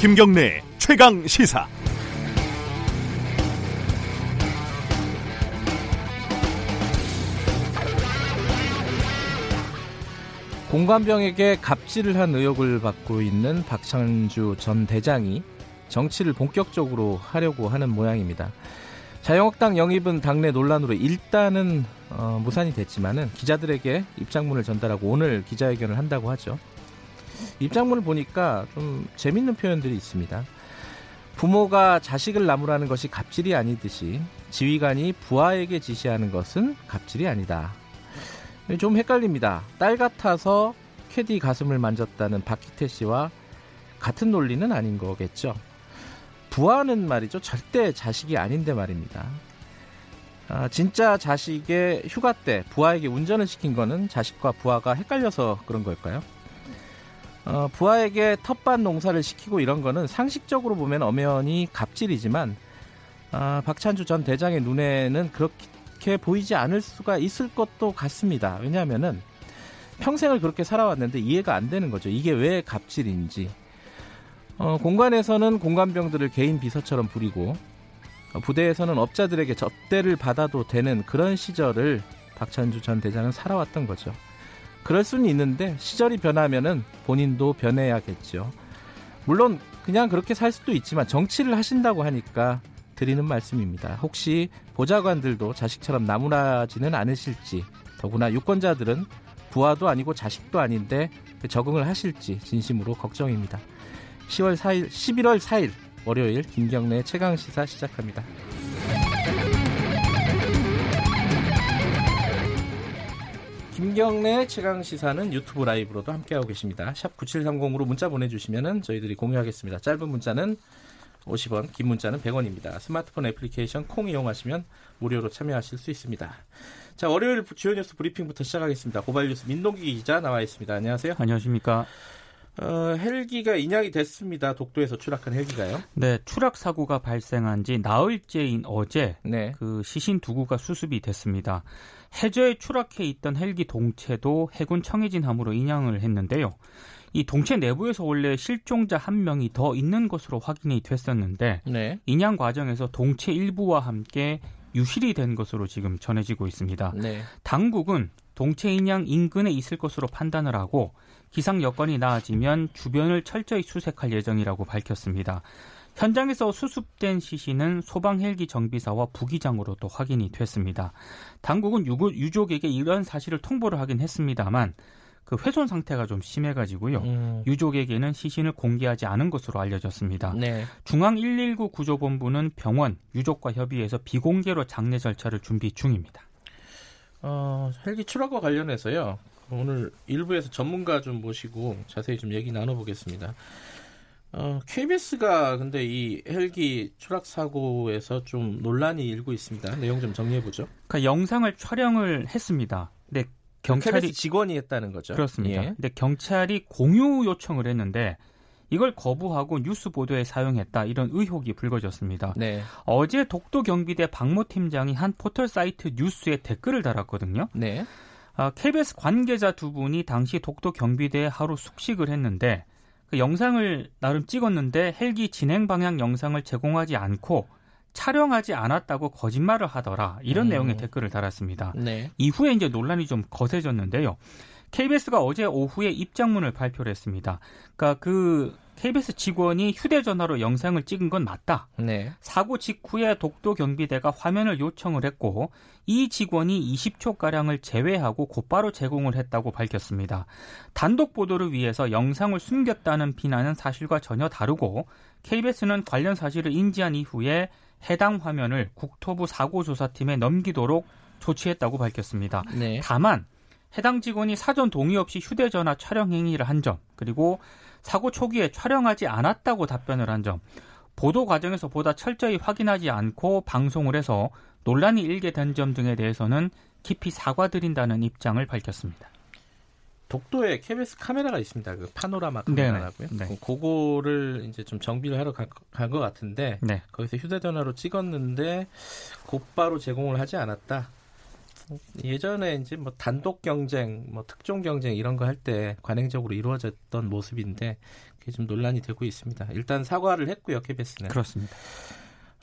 김경래 최강 시사. 공관병에게 갑질을 한 의혹을 받고 있는 박찬주 전 대장이 정치를 본격적으로 하려고 하는 모양입니다. 자유한국당 영입은 당내 논란으로 일단은 어, 무산이 됐지만은 기자들에게 입장문을 전달하고 오늘 기자회견을 한다고 하죠. 입장문을 보니까 좀 재밌는 표현들이 있습니다. 부모가 자식을 나무라는 것이 갑질이 아니듯이 지휘관이 부하에게 지시하는 것은 갑질이 아니다. 좀 헷갈립니다. 딸 같아서 캐디 가슴을 만졌다는 박희태 씨와 같은 논리는 아닌 거겠죠. 부하는 말이죠. 절대 자식이 아닌데 말입니다. 아, 진짜 자식의 휴가 때 부하에게 운전을 시킨 거는 자식과 부하가 헷갈려서 그런 걸까요? 어, 부하에게 텃밭 농사를 시키고 이런 거는 상식적으로 보면 엄연히 갑질이지만 아, 박찬주 전 대장의 눈에는 그렇게 보이지 않을 수가 있을 것도 같습니다. 왜냐하면은 평생을 그렇게 살아왔는데 이해가 안 되는 거죠. 이게 왜 갑질인지. 어, 공관에서는 공관병들을 개인 비서처럼 부리고 어, 부대에서는 업자들에게 접대를 받아도 되는 그런 시절을 박찬주 전 대장은 살아왔던 거죠. 그럴 수는 있는데 시절이 변하면은 본인도 변해야겠죠. 물론 그냥 그렇게 살 수도 있지만 정치를 하신다고 하니까 드리는 말씀입니다. 혹시 보좌관들도 자식처럼 나무라지는 않으실지 더구나 유권자들은 부하도 아니고 자식도 아닌데 적응을 하실지 진심으로 걱정입니다. 10월 4일, 11월 4일 월요일 김경래 최강 시사 시작합니다. 김경래 최강 시사는 유튜브 라이브로도 함께하고 계십니다. 샵 9730으로 문자 보내주시면 저희들이 공유하겠습니다. 짧은 문자는 50원, 긴 문자는 100원입니다. 스마트폰 애플리케이션 콩 이용하시면 무료로 참여하실 수 있습니다. 자, 월요일 주요 뉴스 브리핑부터 시작하겠습니다. 고발 뉴스 민동기 기자 나와 있습니다. 안녕하세요. 안녕하십니까. 어, 헬기가 인양이 됐습니다. 독도에서 추락한 헬기가요? 네, 추락 사고가 발생한 지 나흘째인 어제 네. 그 시신 두 구가 수습이 됐습니다. 해저에 추락해 있던 헬기 동체도 해군 청해진 함으로 인양을 했는데요. 이 동체 내부에서 원래 실종자 한 명이 더 있는 것으로 확인이 됐었는데 네. 인양 과정에서 동체 일부와 함께 유실이 된 것으로 지금 전해지고 있습니다. 네. 당국은 동체 인양 인근에 있을 것으로 판단을 하고 기상 여건이 나아지면 주변을 철저히 수색할 예정이라고 밝혔습니다. 현장에서 수습된 시신은 소방 헬기 정비사와 부기장으로 또 확인이 됐습니다. 당국은 유족에게 이런 사실을 통보를 하긴 했습니다만 그 훼손 상태가 좀 심해가지고요. 음. 유족에게는 시신을 공개하지 않은 것으로 알려졌습니다. 네. 중앙 119 구조본부는 병원, 유족과 협의해서 비공개로 장례 절차를 준비 중입니다. 어, 헬기 추락과 관련해서요. 오늘 일부에서 전문가 좀 모시고 자세히 좀 얘기 나눠보겠습니다. 어, KBS가 근데 이 헬기 추락 사고에서 좀 논란이 일고 있습니다. 내용 좀 정리해 보죠. 그 영상을 촬영을 했습니다. 근데 경찰이 KBS 직원이 했다는 거죠. 그렇습니다. 예. 근데 경찰이 공유 요청을 했는데 이걸 거부하고 뉴스 보도에 사용했다 이런 의혹이 불거졌습니다. 네. 어제 독도 경비대 박모 팀장이 한 포털 사이트 뉴스에 댓글을 달았거든요. 네. 아, KBS 관계자 두 분이 당시 독도 경비대에 하루 숙식을 했는데 그 영상을 나름 찍었는데 헬기 진행 방향 영상을 제공하지 않고 촬영하지 않았다고 거짓말을 하더라 이런 음. 내용의 댓글을 달았습니다. 네. 이후에 이제 논란이 좀 거세졌는데요. KBS가 어제 오후에 입장문을 발표를 했습니다. 그러니까 그 KBS 직원이 휴대전화로 영상을 찍은 건 맞다. 네. 사고 직후에 독도 경비대가 화면을 요청을 했고 이 직원이 20초가량을 제외하고 곧바로 제공을 했다고 밝혔습니다. 단독 보도를 위해서 영상을 숨겼다는 비난은 사실과 전혀 다르고 KBS는 관련 사실을 인지한 이후에 해당 화면을 국토부 사고조사팀에 넘기도록 조치했다고 밝혔습니다. 네. 다만 해당 직원이 사전 동의 없이 휴대전화 촬영 행위를 한 점, 그리고 사고 초기에 촬영하지 않았다고 답변을 한 점, 보도 과정에서 보다 철저히 확인하지 않고 방송을 해서 논란이 일게 된 점 등에 대해서는 깊이 사과드린다는 입장을 밝혔습니다. 독도에 KBS 카메라가 있습니다. 그 파노라마. 카메라라고요. 네. 그거를 이제 좀 정비를 하러 간 것 같은데 네. 거기서 휴대전화로 찍었는데 곧바로 제공을 하지 않았다. 예전에 이제 뭐 단독 경쟁, 뭐 특종 경쟁 이런 거 할 때 관행적으로 이루어졌던 모습인데 그게 좀 논란이 되고 있습니다. 일단 사과를 했고요, KBS는. 그렇습니다.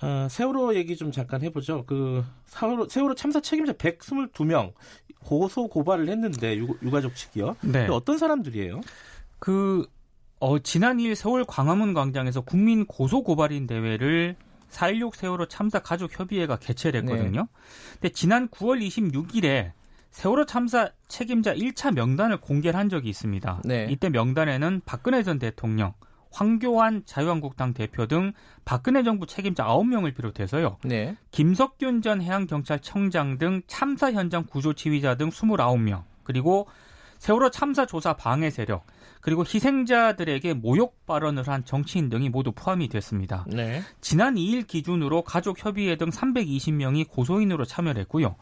어, 세월호 얘기 좀 잠깐 해보죠. 그 세월호, 세월호 참사 책임자 122명 고소 고발을 했는데 유, 가족 측이요. 네. 어떤 사람들이에요? 그 어, 지난 2일 서울 광화문 광장에서 국민 고소 고발인 대회를 4.16 세월호 참사 가족 협의회가 개최를 했거든요. 네. 근데 지난 9월 26일에 세월호 참사 책임자 1차 명단을 공개를 한 적이 있습니다. 네. 이때 명단에는 박근혜 전 대통령, 황교안 자유한국당 대표 등 박근혜 정부 책임자 9명을 비롯해서요. 네. 김석균 전 해양경찰청장 등 참사 현장 구조 지휘자 등 29명, 그리고 세월호 참사 조사 방해 세력, 그리고 희생자들에게 모욕 발언을 한 정치인 등이 모두 포함이 됐습니다. 네. 지난 2일 기준으로 가족협의회 등 320명이 고소인으로 참여를 했고요.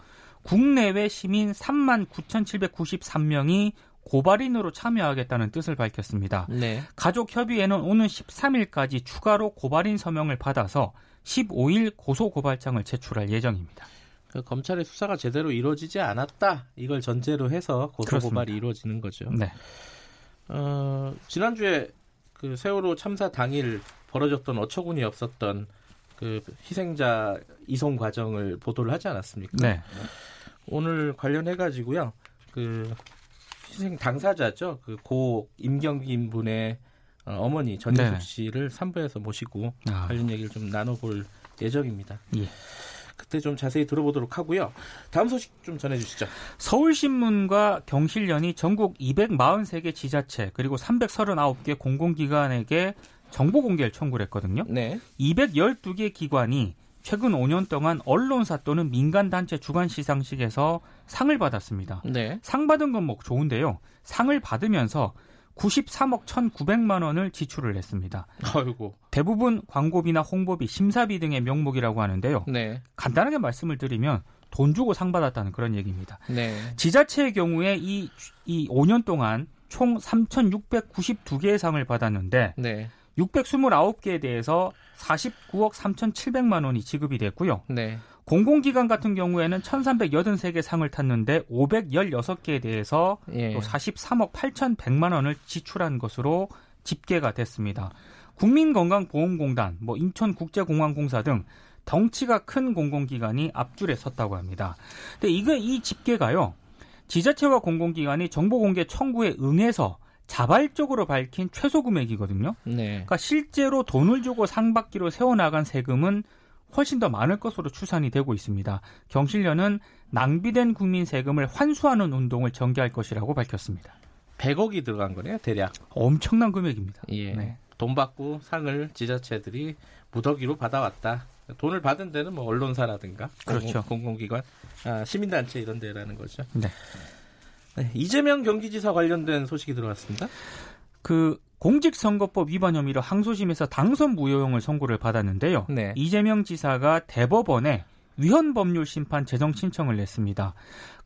국내외 시민 3만 9,793명이 고발인으로 참여하겠다는 뜻을 밝혔습니다. 네. 가족협의회는 오는 13일까지 추가로 고발인 서명을 받아서 15일 고소고발장을 제출할 예정입니다. 그 검찰의 수사가 제대로 이루어지지 않았다 이걸 전제로 해서 고소고발이 이루어지는 거죠. 네. 어, 지난주에 그 세월호 참사 당일 벌어졌던 어처구니 없었던 그 희생자 이송 과정을 보도를 하지 않았습니까? 네. 오늘 관련해 가지고요. 그 희생 당사자죠. 그 고 임경김 분의 어, 어머니 전혜숙 네. 씨를 3부에서 모시고 아. 관련 얘기를 좀 나눠볼 예정입니다. 예. 그때 좀 자세히 들어보도록 하고요. 다음 소식 좀 전해주시죠. 서울신문과 경실련이 전국 243개 지자체 그리고 339개 공공기관에게 정보 공개를 청구를 했거든요. 네. 212개 기관이 최근 5년 동안 언론사 또는 민간단체 주간 시상식에서 상을 받았습니다. 네. 상 받은 건 뭐 좋은데요. 상을 받으면서 93억 1,900만 원을 지출을 했습니다. 아이고. 대부분 광고비나 홍보비, 심사비 등의 명목이라고 하는데요. 네. 간단하게 말씀을 드리면 돈 주고 상 받았다는 그런 얘기입니다. 네. 지자체의 경우에 이, 이 5년 동안 총 3,692개의 상을 받았는데 네. 629개에 대해서 49억 3,700만 원이 지급이 됐고요. 네. 공공기관 같은 경우에는 1,383개 상을 탔는데 516개에 대해서 예. 또 43억 8,100만 원을 지출한 것으로 집계가 됐습니다. 국민건강보험공단, 뭐 인천국제공항공사 등 덩치가 큰 공공기관이 앞줄에 섰다고 합니다. 근데 이거 이 집계가요. 지자체와 공공기관이 정보공개 청구에 응해서 자발적으로 밝힌 최소 금액이거든요. 네. 그러니까 실제로 돈을 주고 상 받기로 세워나간 세금은 훨씬 더 많을 것으로 추산이 되고 있습니다. 경실련은 낭비된 국민 세금을 환수하는 운동을 전개할 것이라고 밝혔습니다. 100억이 들어간 거네요, 대략. 엄청난 금액입니다. 예. 네. 돈 받고 상을 지자체들이 무더기로 받아왔다. 돈을 받은 데는 뭐 언론사라든가 그렇죠. 공공, 기관 아, 시민단체 이런 데라는 거죠. 네. 네. 이재명 경기지사 관련된 소식이 들어왔습니다. 그 공직선거법 위반 혐의로 항소심에서 당선 무효형을 선고를 받았는데요. 네. 이재명 지사가 대법원에 위헌법률 심판 재정 신청을 냈습니다.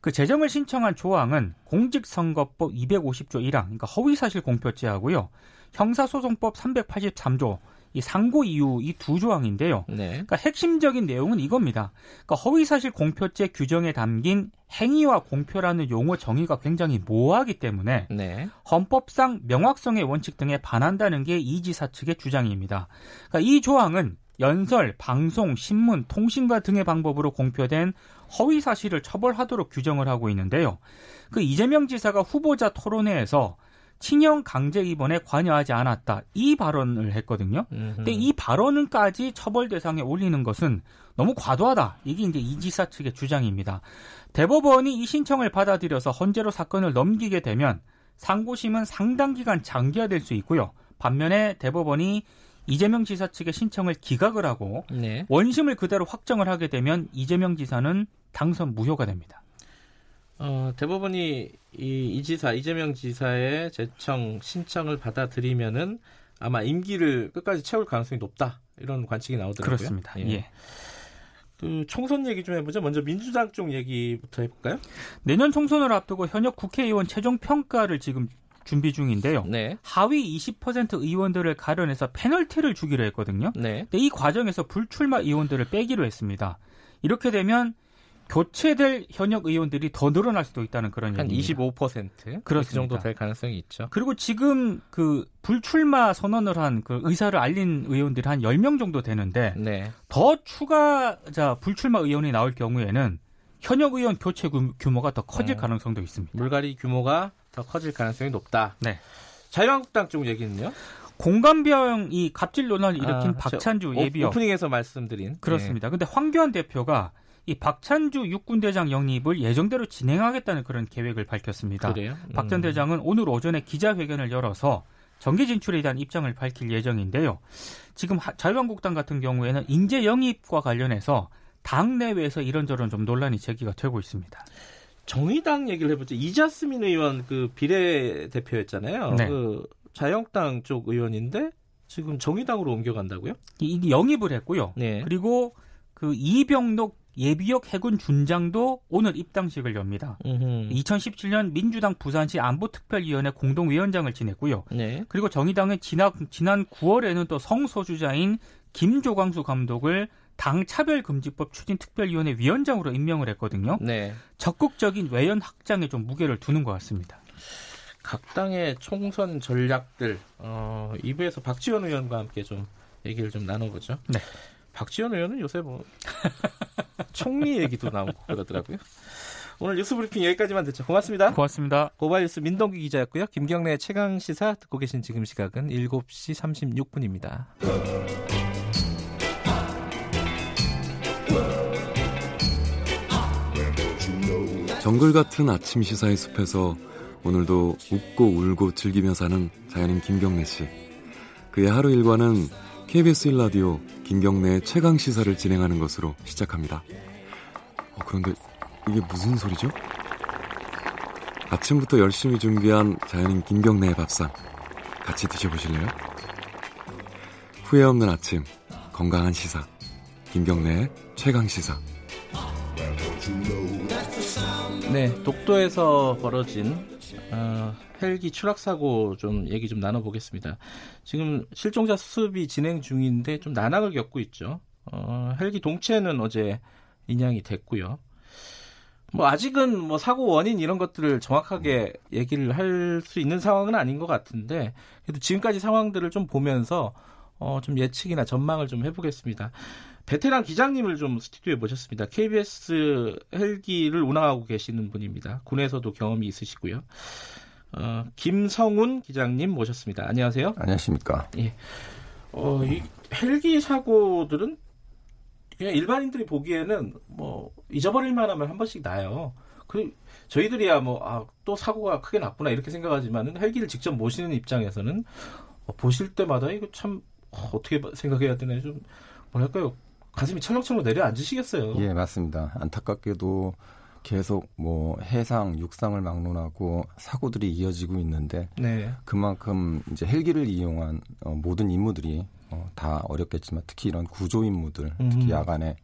그 재정을 신청한 조항은 공직선거법 250조 1항, 그러니까 허위사실 공표죄하고요. 형사소송법 383조, 이 상고 이유 이 두 조항인데요. 네. 그러니까 핵심적인 내용은 이겁니다. 그러니까 허위사실 공표죄 규정에 담긴 행위와 공표라는 용어 정의가 굉장히 모호하기 때문에 네. 헌법상 명확성의 원칙 등에 반한다는 게 이 지사 측의 주장입니다. 그러니까 이 조항은 연설, 방송, 신문, 통신과 등의 방법으로 공표된 허위 사실을 처벌하도록 규정을 하고 있는데요. 그 이재명 지사가 후보자 토론회에서 친형 강제 입원에 관여하지 않았다. 이 발언을 했거든요. 음흠. 근데 이 발언은까지 처벌 대상에 올리는 것은 너무 과도하다. 이게 이제 이 지사 측의 주장입니다. 대법원이 이 신청을 받아들여서 헌재로 사건을 넘기게 되면 상고심은 상당 기간 장기화될 수 있고요. 반면에 대법원이 이재명 지사 측의 신청을 기각을 하고 네. 원심을 그대로 확정을 하게 되면 이재명 지사는 당선 무효가 됩니다. 어, 대법원이 이, 이 지사 이재명 지사의 재청 신청을 받아들이면은 아마 임기를 끝까지 채울 가능성이 높다 이런 관측이 나오더라고요. 그렇습니다. 예. 예. 그 총선 얘기 좀 해보죠. 먼저 민주당 쪽 얘기부터 해볼까요? 내년 총선을 앞두고 현역 국회의원 최종 평가를 지금 준비 중인데요. 네. 하위 20% 의원들을 가려내서 페널티를 주기로 했거든요. 네. 근데 이 과정에서 불출마 의원들을 빼기로 했습니다. 이렇게 되면 교체될 현역 의원들이 더 늘어날 수도 있다는 그런 한 얘기입니다. 25% 그렇습니다. 그 정도 될 가능성이 있죠. 그리고 지금 그 불출마 선언을 한 그 의사를 알린 의원들이 한 10명 정도 되는데 네. 더 추가 자 불출마 의원이 나올 경우에는 현역 의원 교체 규- 규모가 더 커질 어. 가능성도 있습니다. 물갈이 규모가 더 커질 가능성이 높다. 네. 자유한국당 쪽 얘기는요? 공감병이 갑질 논란을 일으킨 아, 박찬주 저 예비역 오프닝에서 말씀드린 그렇습니다. 근데 황교안 대표가 이 박찬주 육군대장 영입을 예정대로 진행하겠다는 그런 계획을 밝혔습니다. 네. 그래요? 박전 음. 대장은 오늘 오전에 기자회견을 열어서 정계 진출에 대한 입장을 밝힐 예정인데요. 지금 하- 자유한국당 같은 경우에는 인재 영입과 관련해서 당 내외에서 이런저런 좀 논란이 제기가 되고 있습니다. 정의당 얘기를 해보죠. 이자스민 의원 그 비례 대표였잖아요. 네. 그 자유한국당 쪽 의원인데 지금 정의당으로 옮겨간다고요? 이, 이 영입을 했고요. 네. 그리고 그 이병록 예비역 해군 준장도 오늘 입당식을 엽니다. 음흠. 2017년 민주당 부산시 안보특별위원회 공동위원장을 지냈고요. 네. 그리고 정의당은 지난, 지난 9월에는 또 성소주자인 김조광수 감독을 당 차별금지법 추진 특별위원회 위원장으로 임명을 했거든요. 네. 적극적인 외연 확장에 좀 무게를 두는 것 같습니다. 각 당의 총선 전략들 어, 2부에서 박지원 의원과 함께 좀 얘기를 좀 나눠보죠. 네. 박지원 의원은 요새 뭐 총리 얘기도 나오고 그러더라고요. 오늘 뉴스 브리핑 여기까지만 듣죠. 고맙습니다. 고맙습니다. 고발뉴스 민동기 기자였고요. 김경래 최강 시사 듣고 계신 지금 시각은 7시 36분입니다. 정글 같은 아침 시사의 숲에서 오늘도 웃고 울고 즐기며 사는 자연인 김경래 씨. 그의 하루 일과는 KBS 1라디오 김경래의 최강 시사를 진행하는 것으로 시작합니다. 어, 그런데 이게 무슨 소리죠? 아침부터 열심히 준비한 자연인 김경래의 밥상. 같이 드셔보실래요? 후회 없는 아침, 건강한 시사. 김경래의 최강 시사. 네, 독도에서 벌어진 어, 헬기 추락 사고 좀 얘기 좀 나눠보겠습니다. 지금 실종자 수습이 진행 중인데 좀 난항을 겪고 있죠. 어, 헬기 동체는 어제 인양이 됐고요. 뭐 아직은 뭐 사고 원인 이런 것들을 정확하게 얘기를 할 수 있는 상황은 아닌 것 같은데 그래도 지금까지 상황들을 좀 보면서 어, 좀 예측이나 전망을 좀 해보겠습니다. 베테랑 기장님을 좀 스튜디오에 모셨습니다. KBS 헬기를 운항하고 계시는 분입니다. 군에서도 경험이 있으시고요. 어, 김성훈 기장님 모셨습니다. 안녕하세요. 안녕하십니까. 어, 이 헬기 사고들은 그냥 일반인들이 보기에는 뭐 잊어버릴 만하면 한 번씩 나요. 그 저희들이야 뭐 아 또 사고가 크게 났구나 이렇게 생각하지만은 헬기를 직접 모시는 입장에서는 어, 보실 때마다 이거 참 어, 어떻게 생각해야 되나 좀 뭐랄까요 가슴이 철렁철렁 내려앉으시겠어요. 예, 맞습니다. 안타깝게도 계속 뭐 해상, 육상을 막론하고 사고들이 이어지고 있는데 네. 그만큼 이제 헬기를 이용한 어, 모든 임무들이 어, 다 어렵겠지만 특히 이런 구조 임무들, 음. 특히 야간에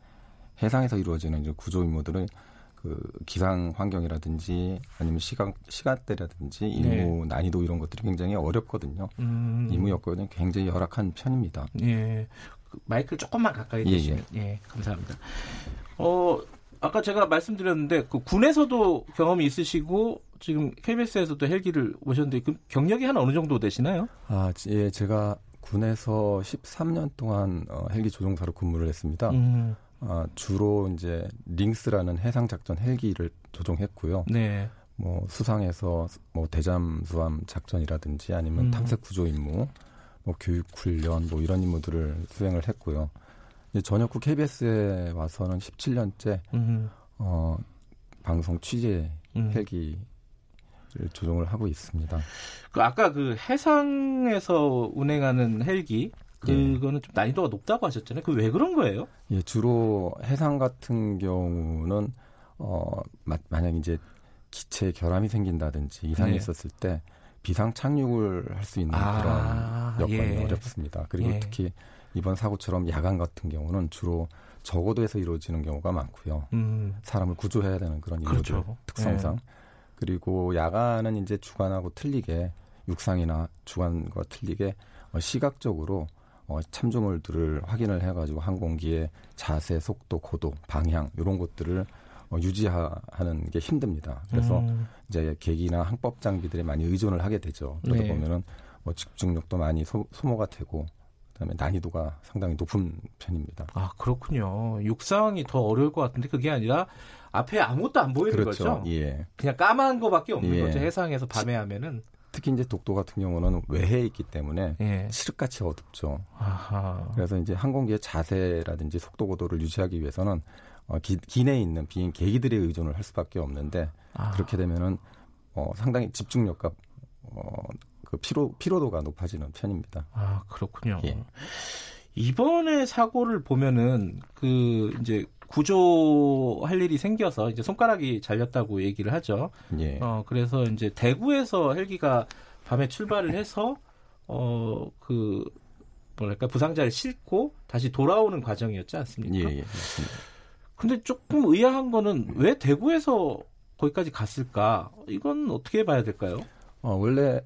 해상에서 이루어지는 이제 구조 임무들은 그 기상 환경이라든지 아니면 시간 시간대라든지 임무 난이도 이런 것들이 굉장히 어렵거든요. 네. 음, 임무 여건은 굉장히 열악한 편입니다. 예. 그 마이크를 조금만 가까이 예, 대시면 예, 감사합니다. 어, 아까 제가 말씀드렸는데 그 군에서도 경험이 있으시고 지금 KBS에서도 헬기를 오셨는데 그 경력이 한 어느 정도 되시나요? 아, 예, 제가 군에서 13년 동안 어, 헬기 조종사로 근무를 했습니다. 음, 아, 주로 이제 링스라는 해상 작전 헬기를 조종했고요. 네. 뭐 수상에서 뭐 대잠 수함 작전이라든지 아니면 음. 탐색 구조 임무, 뭐 교육 훈련 뭐 이런 임무들을 수행을 했고요. 전역 후 KBS에 와서는 17년째 음, 어, 방송 취재 음. 헬기를 조종을 하고 있습니다. 그 아까 그 해상에서 운행하는 헬기 그거는 좀 난이도가 높다고 하셨잖아요. 그 왜 그런 거예요? 예, 주로 해상 같은 경우는 어 마- 만약 이제 기체 결함이 생긴다든지 이상이 네. 있었을 때 비상 착륙을 할 수 있는 아, 그런 여건이 예. 어렵습니다. 그리고 예. 특히 이번 사고처럼 야간 같은 경우는 주로 저고도에서 이루어지는 경우가 많고요. 음, 사람을 구조해야 되는 그런 임무들 그렇죠. 특성상 그리고 야간은 이제 주간하고 틀리게 육상이나 주간과 틀리게 어, 시각적으로 어, 참조물들을 확인을 해가지고 항공기의 자세, 속도, 고도, 방향 이런 것들을 어, 유지하는 게 힘듭니다. 그래서 음. 이제 계기나 항법 장비들에 많이 의존을 하게 되죠. 그러다 네. 보면은 뭐 집중력도 많이 소, 소모가 되고 그다음에 난이도가 상당히 높은 편입니다. 아 그렇군요. 육상이 더 어려울 것 같은데 그게 아니라 앞에 아무것도 안 보이는 그렇죠. 거죠. 예. 그냥 까만 거밖에 없는 예. 거죠. 해상에서 밤에 하면은. 특히 이제 독도 같은 경우는 외해에 있기 때문에 예. 칠흑같이 어둡죠. 아하. 그래서 이제 항공기의 자세라든지 속도 고도를 유지하기 위해서는 어, 기, 기내에 있는 비행 계기들에 의존을 할 수밖에 없는데 아. 그렇게 되면은 어, 상당히 집중력과 어, 그 피로 피로도가 높아지는 편입니다. 아 그렇군요. 예. 이번에 사고를 보면은 그 이제 구조할 일이 생겨서 이제 손가락이 잘렸다고 얘기를 하죠. 예. 어 그래서 이제 대구에서 헬기가 밤에 출발을 해서 어그 뭐랄까 부상자를 싣고 다시 돌아오는 과정이었지 않습니까? 예, 예, 맞습니다. 근데 조금 의아한 거는 왜 대구에서 거기까지 갔을까? 이건 어떻게 봐야 될까요? 어, 원래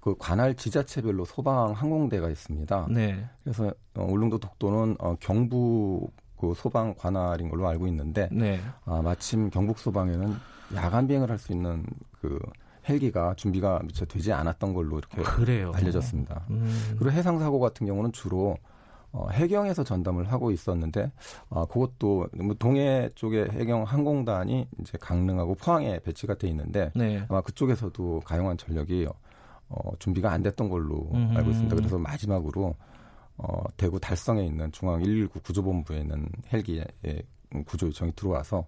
그 관할 지자체별로 소방 항공대가 있습니다. 네. 그래서 어, 울릉도 독도는 어, 경부 그 소방 관할인 걸로 알고 있는데 네. 아, 마침 경북 소방에는 야간 비행을 할 수 있는 그 헬기가 준비가 미처 되지 않았던 걸로 이렇게 그래요. 알려졌습니다. 음. 그리고 해상 사고 같은 경우는 주로 어, 해경에서 전담을 하고 있었는데 아, 그것도 뭐 동해 쪽에 해경 항공단이 이제 강릉하고 포항에 배치가 돼 있는데 네. 아마 그쪽에서도 가용한 전력이 어, 준비가 안 됐던 걸로 음. 알고 있습니다. 그래서 마지막으로 어, 대구 달성에 있는 중앙 119 구조본부에 있는 헬기의 구조 요청이 들어와서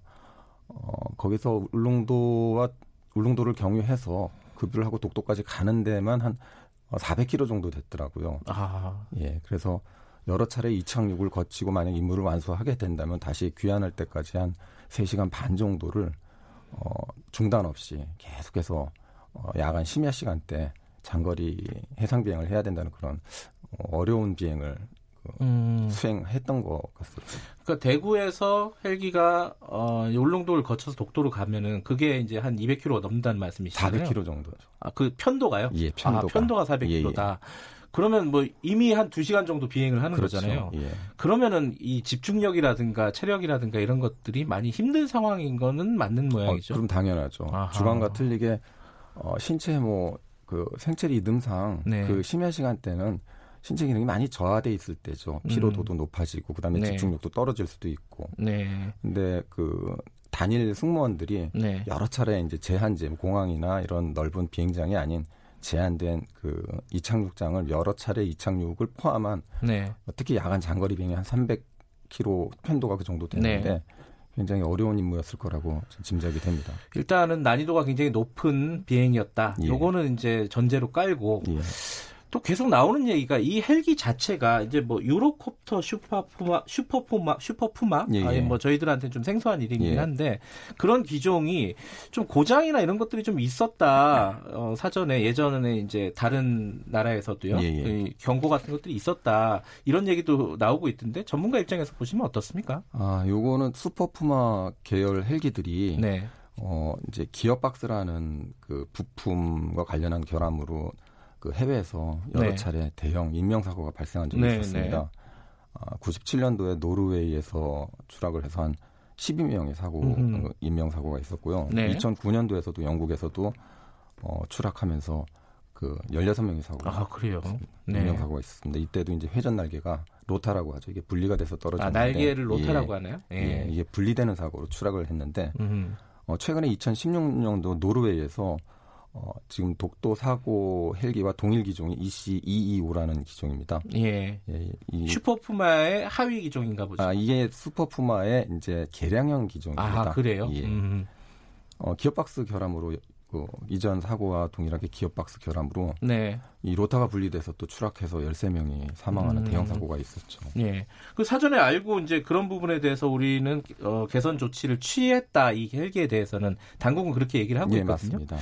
어, 거기서 울릉도와 울릉도를 경유해서 급유를 하고 독도까지 가는 데만 한 400km 정도 됐더라고요. 아. 예, 그래서 여러 차례 이착륙을 거치고 만약 임무를 완수하게 된다면 다시 귀환할 때까지 한 3시간 반 정도를 어, 중단 없이 계속해서 어, 야간 심야 시간대 장거리 해상 비행을 해야 된다는 그런 어, 어려운 비행을 음. 수행했던 것 같습니다. 그러니까 대구에서 헬기가 어, 울릉도를 거쳐서 독도로 가면은 그게 이제 한 200km 넘는다는 말씀이시잖아요. 400km 정도죠. 아, 그 편도가요? 예, 편도가. 아, 편도가 400km다. 그러면 뭐 이미 한 2시간 정도 비행을 하는 그렇죠. 거잖아요. 예. 그러면은 이 집중력이라든가 체력이라든가 이런 것들이 많이 힘든 상황인 거는 맞는 어, 모양이죠. 그럼 당연하죠. 아하. 주간과 틀리게 어, 신체 뭐 그 생체 리듬상 네. 그 심야 시간대는 신체 기능이 많이 저하돼 있을 때죠. 피로도도 높아지고 그다음에 네. 집중력도 떨어질 수도 있고. 네. 근데 그 단일 승무원들이 네. 여러 차례 이제 제한제 공항이나 이런 넓은 비행장이 아닌 제한된 그 이착륙장을 여러 차례 이착륙을 포함한 네. 특히 야간 장거리 비행이 한 300km 편도가 그 정도 되는데 네. 굉장히 어려운 임무였을 거라고 짐작이 됩니다. 일단은 난이도가 굉장히 높은 비행이었다. 예. 요거는 이제 전제로 깔고 예. 또 계속 나오는 얘기가 이 헬기 자체가 이제 뭐 유로콥터 슈퍼푸마 슈퍼푸마 슈퍼푸마 예, 예. 아니 뭐 저희들한테는 좀 생소한 이름이긴 예. 한데 그런 기종이 좀 고장이나 이런 것들이 좀 있었다 어, 사전에 예전에 이제 다른 나라에서도요 예, 예. 이 경고 같은 것들이 있었다 이런 얘기도 나오고 있던데 전문가 입장에서 보시면 어떻습니까? 아, 요거는 슈퍼푸마 계열 헬기들이 네, 어 이제 기어박스라는 그 부품과 관련한 결함으로 그 해외에서 여러 네. 차례 대형 인명 사고가 발생한 적이 네, 있었습니다. 네. 아, 97년도에 노르웨이에서 추락을 해서 한 12명의 사고 음흠. 어, 인명 사고가 있었고요. 네. 2009년도에서도 영국에서도 어, 추락하면서 그 16명의 사고가 아 그래요. 인명 네. 사고가 있었습니다. 이때도 이제 회전 날개가 로타라고 하죠. 이게 분리가 돼서 아 떨어졌는데 날개를 로타라고 예, 하나요? 예, 이게 분리되는 사고로 추락을 했는데 음. 어, 최근에 2016년도 노르웨이에서 어, 지금 독도 사고 헬기와 동일 기종이 EC225라는 기종입니다. 예. 예, 이, 슈퍼푸마의 하위 기종인가 보죠. 아, 이게 슈퍼푸마의 이제 개량형 기종입니다. 아, 그래요? 예. 음. 어, 기어박스 결함으로 그 이전 사고와 동일하게 기어박스 결함으로 네. 이 로타가 분리돼서 또 추락해서 13명이 사망하는 음. 대형 사고가 있었죠. 예. 그 사전에 알고 이제 그런 부분에 대해서 우리는 어, 개선 조치를 취했다 이 헬기에 대해서는 당국은 그렇게 얘기를 하고 예, 있거든요. 맞습니다.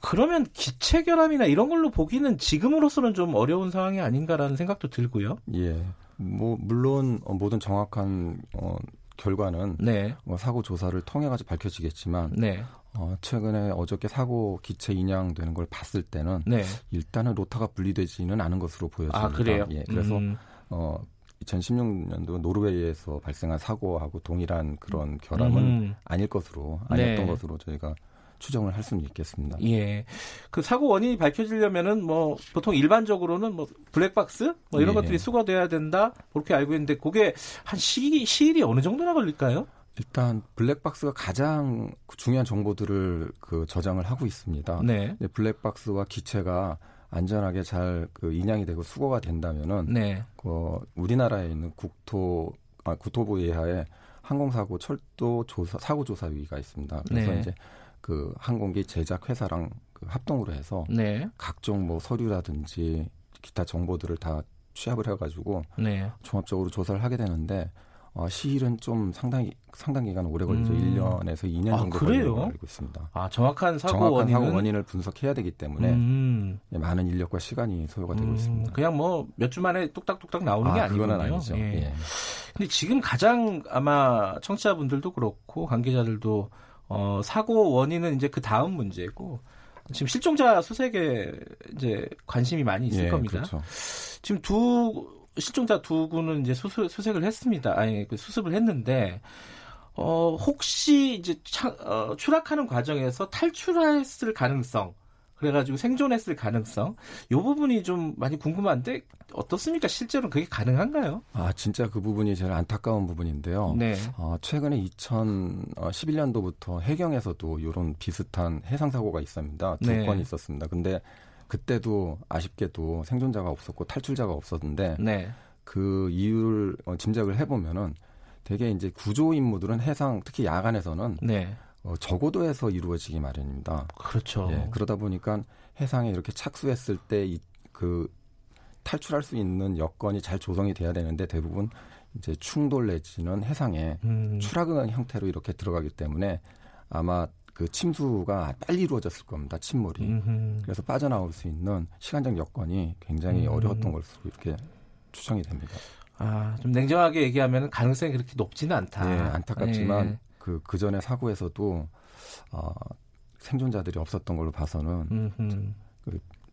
그러면 기체 결함이나 이런 걸로 보기는 지금으로서는 좀 어려운 상황이 아닌가라는 생각도 들고요. 예. 뭐 물론 어, 모든 정확한 어, 결과는 네. 어, 사고 조사를 통해 가지고 밝혀지겠지만 네. 어, 최근에 어저께 사고 기체 인양되는 걸 봤을 때는 네. 일단은 로타가 분리되지는 않은 것으로 보여집니다. 아, 그래요? 예, 그래서 음, 어, 2016년도 노르웨이에서 발생한 사고하고 동일한 그런 결함은 음. 아닐 것으로 아니었던 네. 것으로 저희가 추정을 할 수는 있겠습니다. 예. 그 사고 원인이 밝혀지려면은 뭐 보통 일반적으로는 뭐 블랙박스 뭐 이런 예. 것들이 수거돼야 된다 그렇게 알고 있는데 그게 한 시, 시일이 어느 정도나 걸릴까요? 일단 블랙박스가 가장 중요한 정보들을 그 저장을 하고 있습니다. 네. 블랙박스와 기체가 안전하게 잘 그 인양이 되고 수거가 된다면은 네. 그 우리나라에 있는 국토 아, 국토부 예하의 항공사고 철도 조사 사고 조사위가 있습니다. 그래서 네. 이제 그 항공기 제작 회사랑 그 합동으로 해서 네. 각종 뭐 서류라든지 기타 정보들을 다 취합을 해가지고 네. 종합적으로 조사를 하게 되는데 어, 시일은 좀 상당히 상당 기간 오래 걸리죠. 음. 1년에서 2년 아, 정도 그래요? 걸리고 알고 있습니다. 아, 정확한 사고 정확한 원인은 사고 원인을 분석해야 되기 때문에 음, 많은 인력과 시간이 소요가 되고 음, 있습니다. 그냥 뭐 몇 주 만에 뚝딱뚝딱 나오는 게 아, 아니군요. 그건 아니죠. 예. 예. 근데 지금 가장 아마 청취자분들도 그렇고 관계자들도 어, 사고 원인은 이제 그 다음 문제고 지금 실종자 수색에 이제 관심이 많이 있을 예, 겁니다. 그렇죠. 지금 두 실종자 두 구는 이제 수수, 수색을 했습니다. 아니 그 수습을 했는데 어 혹시 이제 차, 어, 추락하는 과정에서 탈출했을 가능성 그래가지고 생존했을 가능성 요 부분이 좀 많이 궁금한데 어떻습니까? 실제로 그게 가능한가요? 아 진짜 그 부분이 제일 안타까운 부분인데요. 네. 어, 최근에 2011년도부터 해경에서도 이런 비슷한 해상 사고가 있습니다. 두 네. 건 있었습니다. 근데 그때도 아쉽게도 생존자가 없었고 탈출자가 없었는데 네. 그 이유를 어, 짐작을 해보면은 대개 이제 구조 임무들은 해상 특히 야간에서는 네. 어, 저고도에서 이루어지기 마련입니다. 그렇죠. 예, 그러다 보니까 해상에 이렇게 착수했을 때그 탈출할 수 있는 여건이 잘 조성이 돼야 되는데 대부분 이제 충돌 내지는 해상에 음, 추락한 형태로 이렇게 들어가기 때문에 아마 그 침수가 빨리 이루어졌을 겁니다. 침몰이. 음흠. 그래서 빠져나올 수 있는 시간적 여건이 굉장히 음. 어려웠던 것으로 이렇게 추정이 됩니다. 아, 좀 냉정하게 얘기하면 가능성이 그렇게 높지는 않다. 예, 안타깝지만 예. 그, 그 전에 사고에서도, 어, 생존자들이 없었던 걸로 봐서는 음흠.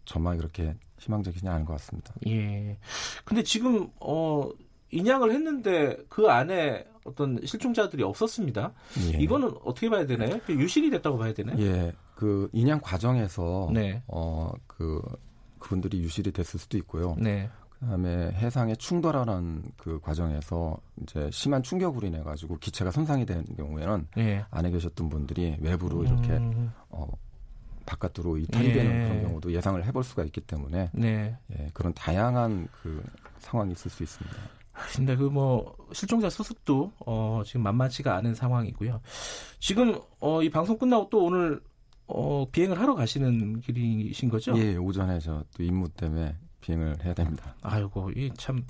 전망이 그렇게 희망적이지 않은 것 같습니다. 예. 근데 지금 어 인양을 했는데 그 안에 어떤 실종자들이 없었습니다. 예. 이거는 어떻게 봐야 되나요? 그 유실이 됐다고 봐야 되나요? 예, 그 인양 과정에서, 네. 어, 그, 그분들이 유실이 됐을 수도 있고요. 네. 그다음에 해상에 충돌하는 그 과정에서 이제 심한 충격으로 인해 가지고 기체가 손상이 되는 경우에는 예. 안에 계셨던 분들이 외부로 이렇게 음, 어, 바깥으로 이탈이 되는 예. 그런 경우도 예상을 해볼 수가 있기 때문에 네. 예, 그런 다양한 그 상황이 있을 수 있습니다. 근데 그 뭐 실종자 수습도 어 지금 만만치가 않은 상황이고요. 지금 어 이 방송 끝나고 또 오늘 어 비행을 하러 가시는 길이신 거죠? 예, 오전에 저 또 임무 때문에 비행을 해야 됩니다. 아이고 이 참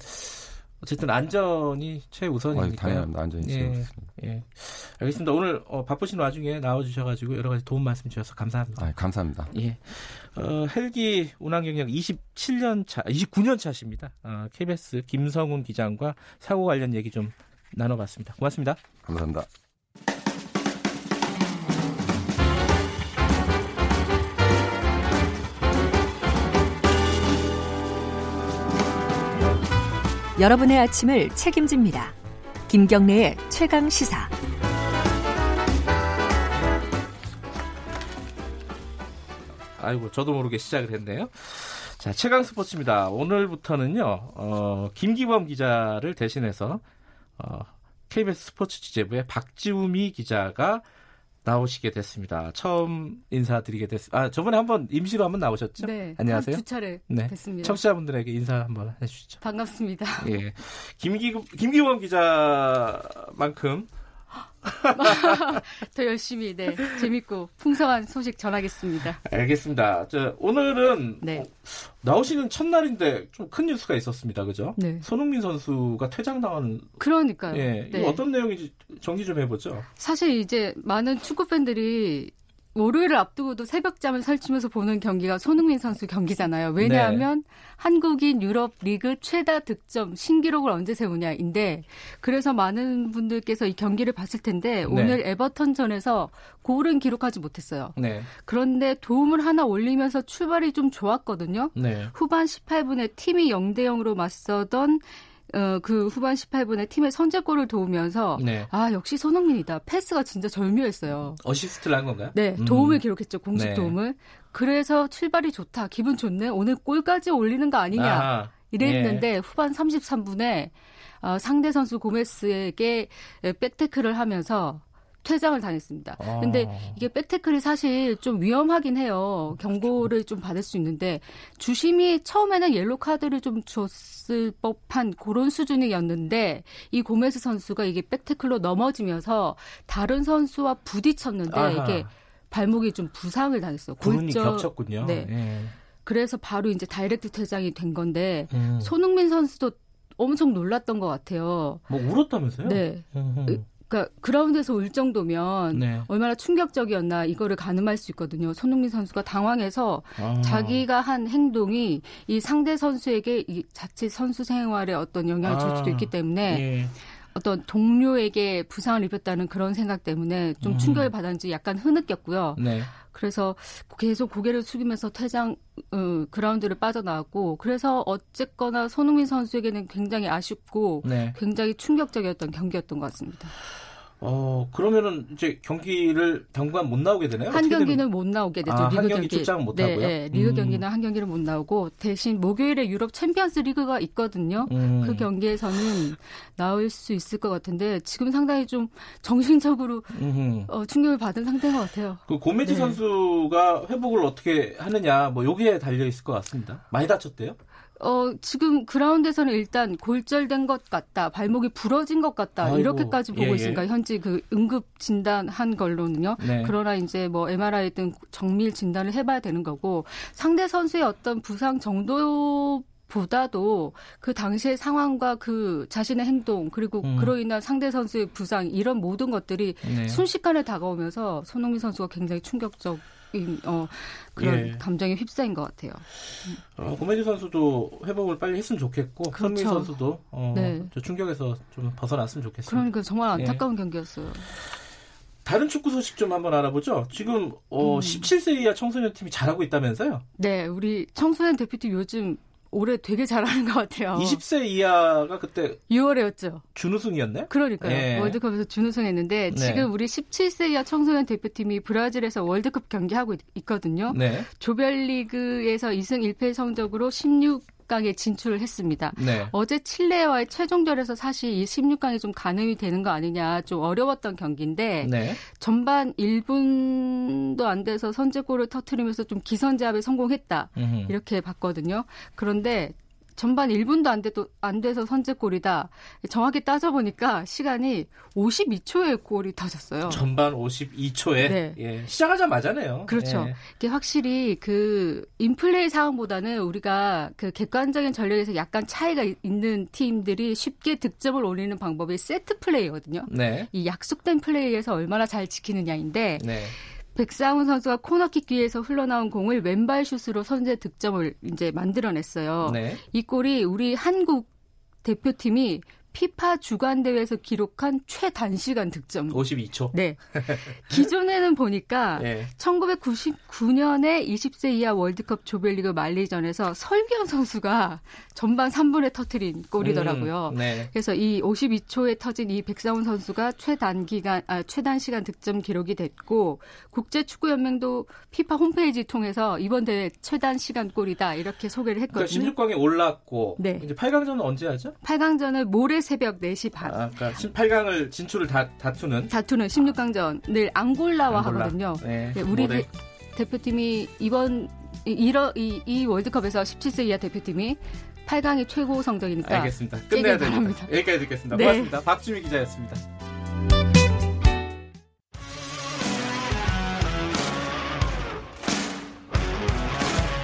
어쨌든 안전이 어, 최우선이니까요. 당연합니다. 안전이 예. 최우선입니다. 예. 알겠습니다. 오늘 어, 바쁘신 와중에 나와주셔가지고 여러 가지 도움 말씀 주셔서 감사합니다. 아, 감사합니다. 예. 어, 헬기 운항 경력 27년 차, 29년 차십니다. 어, KBS 김성훈 기장과 사고 관련 얘기 좀 나눠봤습니다. 고맙습니다. 감사합니다. 여러분의 아침을 책임집니다. 김경래의 최강 시사. 아이고, 저도 모르게 시작을 했네요. 자, 최강 스포츠입니다. 오늘부터는요, 어, 김기범 기자를 대신해서, 어, KBS 스포츠 취재부의 박지우미 기자가 나오시게 됐습니다. 처음 인사드리게 됐습니다. 아, 저번에 한번 임시로 한번 나오셨죠? 네. 안녕하세요. 한두 차례 네. 됐습니다. 청취자분들에게 인사 한번 해주시죠. 반갑습니다. 예. 김기, 김기범 기자만큼 더 열심히 네 재밌고 풍성한 소식 전하겠습니다. 알겠습니다. 저, 오늘은 네. 어, 나오시는 첫날인데 좀 큰 뉴스가 있었습니다. 그죠? 네. 손흥민 선수가 퇴장당하는 그러니까요. 예, 네. 어떤 내용인지 정리 좀 해보죠. 사실 이제 많은 축구 팬들이 월요일을 앞두고도 새벽잠을 설치면서 보는 경기가 손흥민 선수 경기잖아요. 왜냐하면 한국인 유럽 리그 최다 득점 신기록을 언제 세우냐인데 그래서 많은 분들께서 이 경기를 봤을 텐데 오늘 에버턴전에서 골은 기록하지 못했어요. 네, 그런데 도움을 하나 올리면서 출발이 좀 좋았거든요. 네, 후반 18분에 팀이 0대 0으로 맞서던 어, 그 후반 18분에 팀의 선제골을 도우면서 네. 아 역시 손흥민이다. 패스가 진짜 절묘했어요. 어시스트를 한 건가요? 네, 음. 도움을 기록했죠. 공식 네. 도움을. 그래서 출발이 좋다. 기분 좋네. 오늘 골까지 올리는 거 아니냐. 아하. 이랬는데 예. 후반 33분에 어, 상대 선수 고메스에게 백태클을 하면서 퇴장을 당했습니다. 아. 근데 이게 백태클이 사실 좀 위험하긴 해요. 경고를 좀 받을 수 있는데 주심이 처음에는 옐로 카드를 좀 줬을 법한 그런 수준이었는데 이 고메스 선수가 이게 백태클로 넘어지면서 다른 선수와 부딪혔는데 아하. 이게 발목이 좀 부상을 당했어요. 골절 겹쳤군요. 네. 예. 그래서 바로 이제 다이렉트 퇴장이 된 건데 음. 손흥민 선수도 엄청 놀랐던 것 같아요. 뭐 울었다면서요? 네. 음. 그러니까 그라운드에서 울 정도면 네. 얼마나 충격적이었나 이거를 가늠할 수 있거든요. 손흥민 선수가 당황해서 아. 자기가 한 행동이 이 상대 선수에게 이 자칫 선수 생활에 어떤 영향을 줄 수도 아. 있기 때문에 예. 어떤 동료에게 부상을 입혔다는 그런 생각 때문에 좀 음. 충격을 받았는지 약간 흐느꼈고요. 네. 그래서 계속 고개를 숙이면서 퇴장 어, 그라운드를 빠져나왔고 그래서 어쨌거나 손흥민 선수에게는 굉장히 아쉽고 네. 굉장히 충격적이었던 경기였던 것 같습니다. 어 그러면은 이제 경기를 당분간 못 나오게 되나요? 한 경기는 못 나오게 되죠. 아, 리그 한 경기 출장 못 네, 하고요. 네, 리그 음. 경기는 한 경기를 못 나오고 대신 목요일에 유럽 챔피언스 리그가 있거든요. 음. 그 경기에서는 나올 수 있을 것 같은데 지금 상당히 좀 정신적으로 어, 충격을 받은 상태인 것 같아요. 그 고메즈 네. 선수가 회복을 어떻게 하느냐 뭐 여기에 달려 있을 것 같습니다. 많이 다쳤대요? 어, 지금 그라운드에서는 일단 골절된 것 같다, 발목이 부러진 것 같다, 아이고, 이렇게까지 보고 예, 예. 있으니까 현재 그 응급 진단한 걸로는요. 네. 그러나 이제 뭐 MRI 등 정밀 진단을 해봐야 되는 거고 상대 선수의 어떤 부상 정도 보다도 그 당시의 상황과 그 자신의 행동 그리고 음. 그로 인한 상대 선수의 부상 이런 모든 것들이 네. 순식간에 다가오면서 손흥민 선수가 굉장히 충격적 어, 그런 예. 감정에 휩싸인 것 같아요. 어, 고메디 선수도 회복을 빨리 했으면 좋겠고 그렇죠. 손민 선수도 어, 네. 저 충격에서 좀 벗어났으면 좋겠습니다. 그러니까 정말 예. 안타까운 예. 경기였어요. 다른 축구 소식 좀 한번 알아보죠. 지금 어, 음. 17세 이하 청소년 팀이 잘하고 있다면서요? 네, 우리 청소년 대표팀 요즘 올해 되게 잘하는 것 같아요. 20세 이하가 그때 6월에였죠. 준우승이었네? 그러니까요. 네. 월드컵에서 준우승했는데 네. 지금 우리 17세 이하 청소년 대표팀이 브라질에서 월드컵 경기하고 있, 거든요 네. 조별리그에서 2승 1패 성적으로 16 16강에 진출을 했습니다. 네. 어제 칠레와의 최종전에서 사실 이 16강이 좀 가늠이 되는 거 아니냐 좀 어려웠던 경기인데 네. 전반 1분도 안 돼서 선제골을 터트리면서 좀 기선제압에 성공했다 음흠. 이렇게 봤거든요. 그런데 전반 1분도 안, 돼도, 안 돼서 선제골이다. 정확히 따져보니까 시간이 52초에 골이 터졌어요. 전반 52초에? 네. 예. 시작하자마자네요. 그렇죠. 예. 이게 확실히 그 인플레이 상황보다는 우리가 그 객관적인 전력에서 약간 차이가 있는 팀들이 쉽게 득점을 올리는 방법이 세트 플레이거든요. 네. 이 약속된 플레이에서 얼마나 잘 지키느냐인데 네. 백상훈 선수가 코너킥 뒤에서 흘러나온 공을 왼발 슛으로 선제 득점을 이제 만들어냈어요. 네. 이 골이 우리 한국 대표팀이 피파 주간 대회에서 기록한 최단시간 득점. 52초. 네. 기존에는 보니까 네. 1999년에 20세 이하 월드컵 조별리그 만리전에서 설경 선수가 전반 3분에 터트린 골이더라고요. 음, 네. 그래서 이 52초에 터진 이 백사훈 선수가 최단 기간 아, 최단 시간 득점 기록이 됐고 국제 축구 연맹도 피파 홈페이지 통해서 이번 대회 최단 시간 골이다 이렇게 소개를 했거든요. 그러니까 16강에 올랐고 네. 이제 8강전은 언제 하죠? 8강전을 모레 새벽 4시 반. 아, 그러니까 18강을 진출을 다, 다투는 다투는 16강전을 앙골라와 앙골라. 하거든요. 네, 네, 우리 대, 대표팀이 이번 이, 이, 이 월드컵에서 17세 이하 대표팀이 8강이 최고 성적이니까 알겠습니다. 끝내야 됩니다. 여기까지 듣겠습니다. 네. 고맙습니다. 박주미 기자였습니다.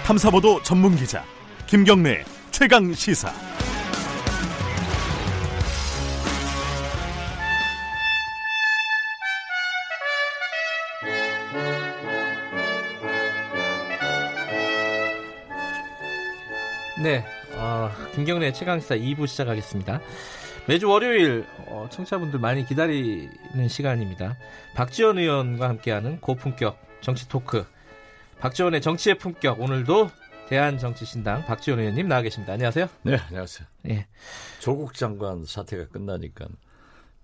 탐사보도 전문 기자 김경래 최강 시사. 네, 어, 김경래 최강시사 2부 시작하겠습니다. 매주 월요일 어, 청취자분들 많이 기다리는 시간입니다. 박지원 의원과 함께하는 고품격 정치 토크. 박지원의 정치의 품격 오늘도 대한정치신당 박지원 의원님 나와 계십니다. 안녕하세요. 네, 안녕하세요. 예. 조국 장관 사태가 끝나니까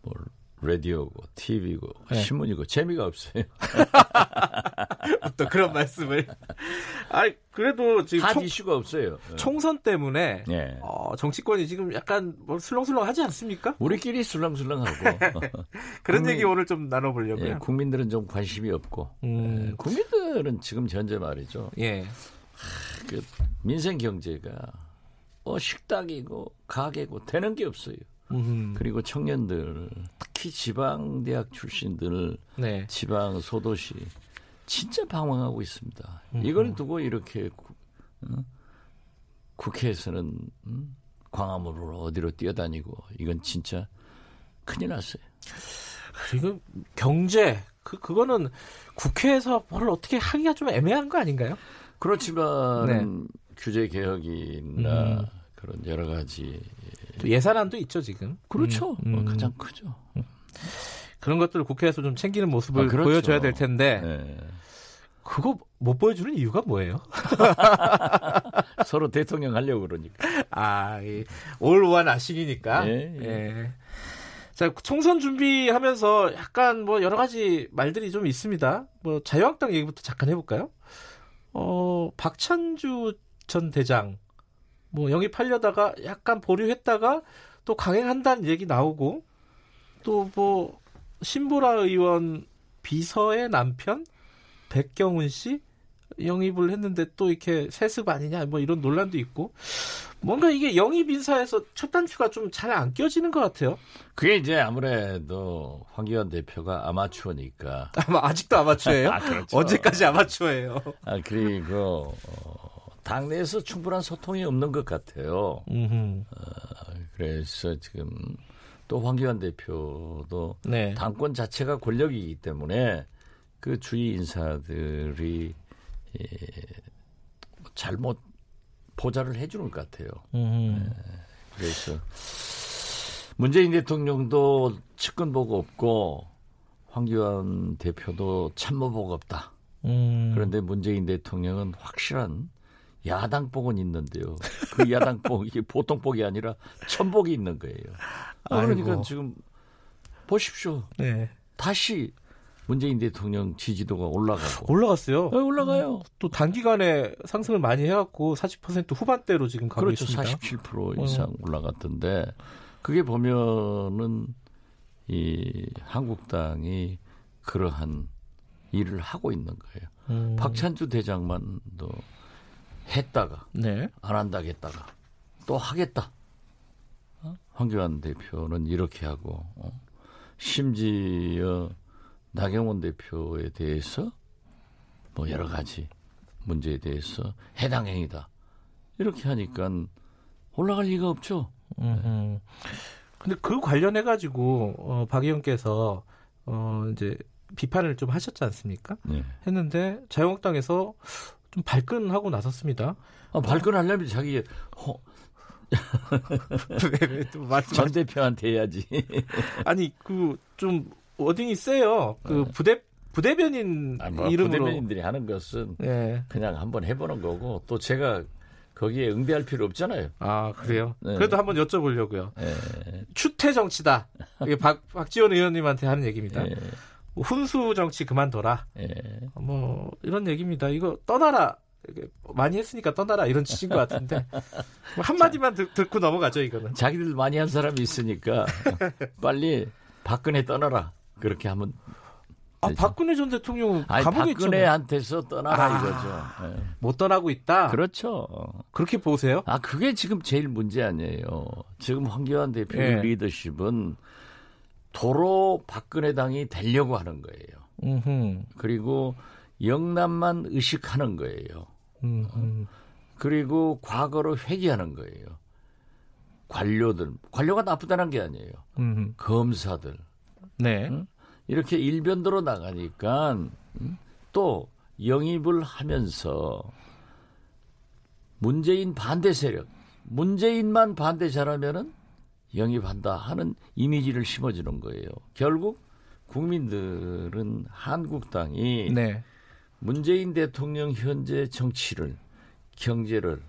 뭐 라디오고 TV고 네. 신문이고 재미가 없어요. 또 그런 말씀을. 아 그래도 지금 총, 이슈가 없어요. 네. 총선 때문에 네. 어, 정치권이 지금 약간 뭐 술렁술렁하지 않습니까? 우리끼리 술렁술렁하고 그런 국민, 얘기 오늘 좀 나눠보려고요. 예, 국민들은 좀 관심이 없고 음. 예, 국민들은 지금 현재 말이죠. 예. 하, 그 민생 경제가 어 식당이고 가게고 되는 게 없어요. 음. 그리고 청년들 특히 지방 대학 출신들 네. 지방 소도시 진짜 방황하고 있습니다. 음. 이걸 두고 이렇게 구, 어? 국회에서는 음? 광화문으로 어디로 뛰어다니고 이건 진짜 큰일 났어요. 그리고 경제 그 그거는 국회에서 뭘 어떻게 하기가 좀 애매한 거 아닌가요? 그렇지만 네. 규제 개혁이나 음. 그런 여러 가지 예산안도 있죠 지금. 그렇죠. 음, 음. 가장 크죠. 음. 그런 것들을 국회에서 좀 챙기는 모습을 아, 그렇죠. 보여줘야 될 텐데 네. 그거 못 보여주는 이유가 뭐예요? 서로 대통령 하려고 그러니까. 아, 올원 아식이니까. 예, 예. 예. 자, 총선 준비하면서 약간 뭐 여러 가지 말들이 좀 있습니다. 뭐 자유한국당 얘기부터 잠깐 해볼까요? 어, 박찬주 전 대장 뭐 영입하려다가 약간 보류했다가 또 강행한다는 얘기 나오고 또 뭐 신보라 의원 비서의 남편 백경훈 씨 영입을 했는데 또 이렇게 세습 아니냐 뭐 이런 논란도 있고 뭔가 이게 영입 인사에서 첫 단추가 좀 잘 안 껴지는 것 같아요. 그게 이제 아무래도 황교안 대표가 아마추어니까. 아마 아직도 아마추어예요? 아, 그렇죠. 언제까지 아마추어예요? 아 그리고 어, 당내에서 충분한 소통이 없는 것 같아요. 어, 그래서 지금 또 황교안 대표도 네. 당권 자체가 권력이기 때문에 그 주위 인사들이 예, 잘못 보좌를 해주는 것 같아요. 네, 그래서 문재인 대통령도 측근보고 없고 황교안 대표도 참모보고 없다. 음. 그런데 문재인 대통령은 확실한 야당복은 있는데요. 그 야당복 이게 보통복이 아니라 천복이 있는 거예요. 아, 그러니까 지금 보십시오. 네. 다시 문재인 대통령 지지도가 올라가고 올라갔어요. 네, 올라가요. 음, 또 단기간에 상승을 많이 해갖고 40% 후반대로 지금 가고 그렇죠. 있습니다. 47% 이상 어. 올라갔던데 그게 보면은 이 한국당이 그러한 일을 하고 있는 거예요. 음. 박찬주 대장만도 했다가 네. 안 한다겠다가 또 하겠다. 어? 황교안 대표는 이렇게 하고 어? 심지어 나경원 대표에 대해서 뭐 여러 가지 문제에 대해서 해당 행위다 이렇게 하니까 올라갈 리가 없죠. 네. 근데 그 관련해 가지고 어, 박 의원께서 어, 이제 비판을 좀 하셨지 않습니까? 네. 했는데 자유한국당에서 좀 발끈하고 나섰습니다. 아, 발끈하려면 자기 허... 전 대표한테 해야지. 아니 그 좀 워딩이 세요. 그 네. 부대 부대변인 아니, 뭐 이름으로 부대변인들이 하는 것은 네. 그냥 한번 해보는 거고 또 제가 거기에 응대할 필요 없잖아요. 아 그래요? 네. 그래도 한번 여쭤보려고요. 네. 추태 정치다. 이게 박 박지원 의원님한테 하는 얘기입니다. 네. 훈수 정치 그만둬라. 예. 뭐 이런 얘기입니다. 이거 떠나라. 많이 했으니까 떠나라 이런 취지인 것 같은데 뭐 한마디만 듣, 듣고 넘어가죠 이거는. 자기들 많이 한 사람이 있으니까 빨리 박근혜 떠나라 그렇게 하면. 아 박근혜 전 대통령은 아니, 감옥에 박근혜한테서 떠나라 아, 이거죠. 네. 못 떠나고 있다. 그렇죠. 그렇게 보세요? 아 그게 지금 제일 문제 아니에요. 지금 황교안 대표의 네. 리더십은 도로 박근혜 당이 되려고 하는 거예요. 음흠. 그리고 영남만 의식하는 거예요. 음흠. 그리고 과거로 회귀하는 거예요. 관료들, 관료가 나쁘다는 게 아니에요. 음흠. 검사들. 네. 응? 이렇게 일변도로 나가니까 응? 또 영입을 하면서 문재인 반대 세력, 문재인만 반대 잘하면은 영입한다 하는 이미지를 심어주는 거예요. 결국 국민들은 한국당이 네. 문재인 대통령 현재 정치를 경제를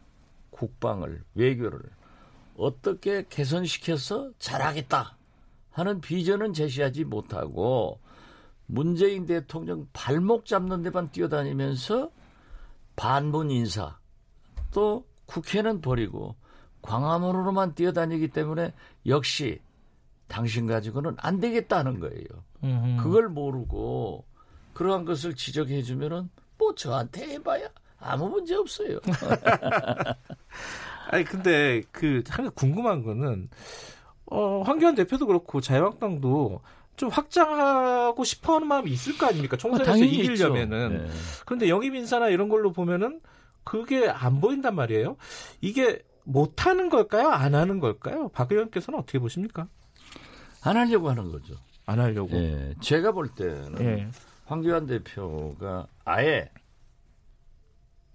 국방을 외교를 어떻게 개선시켜서 잘하겠다 하는 비전은 제시하지 못하고 문재인 대통령 발목 잡는 데만 뛰어다니면서 반문 인사 또 국회는 버리고 광화문으로만 뛰어다니기 때문에 역시 당신 가지고는 안 되겠다는 거예요. 음흠. 그걸 모르고 그러한 것을 지적해 주면은 뭐 저한테 해봐야 아무 문제 없어요. 아니 근데 그 하나 궁금한 거는 어 황교안 대표도 그렇고 자유한국당도 좀 확장하고 싶어하는 마음이 있을 거 아닙니까? 총선에서 아, 이기려면은. 네. 그런데 영입 인사나 이런 걸로 보면은 그게 안 보인단 말이에요. 이게 못 하는 걸까요? 안 하는 걸까요? 박 의원께서는 어떻게 보십니까? 안 하려고 하는 거죠. 안 하려고. 예, 제가 볼 때는 예. 황교안 대표가 아예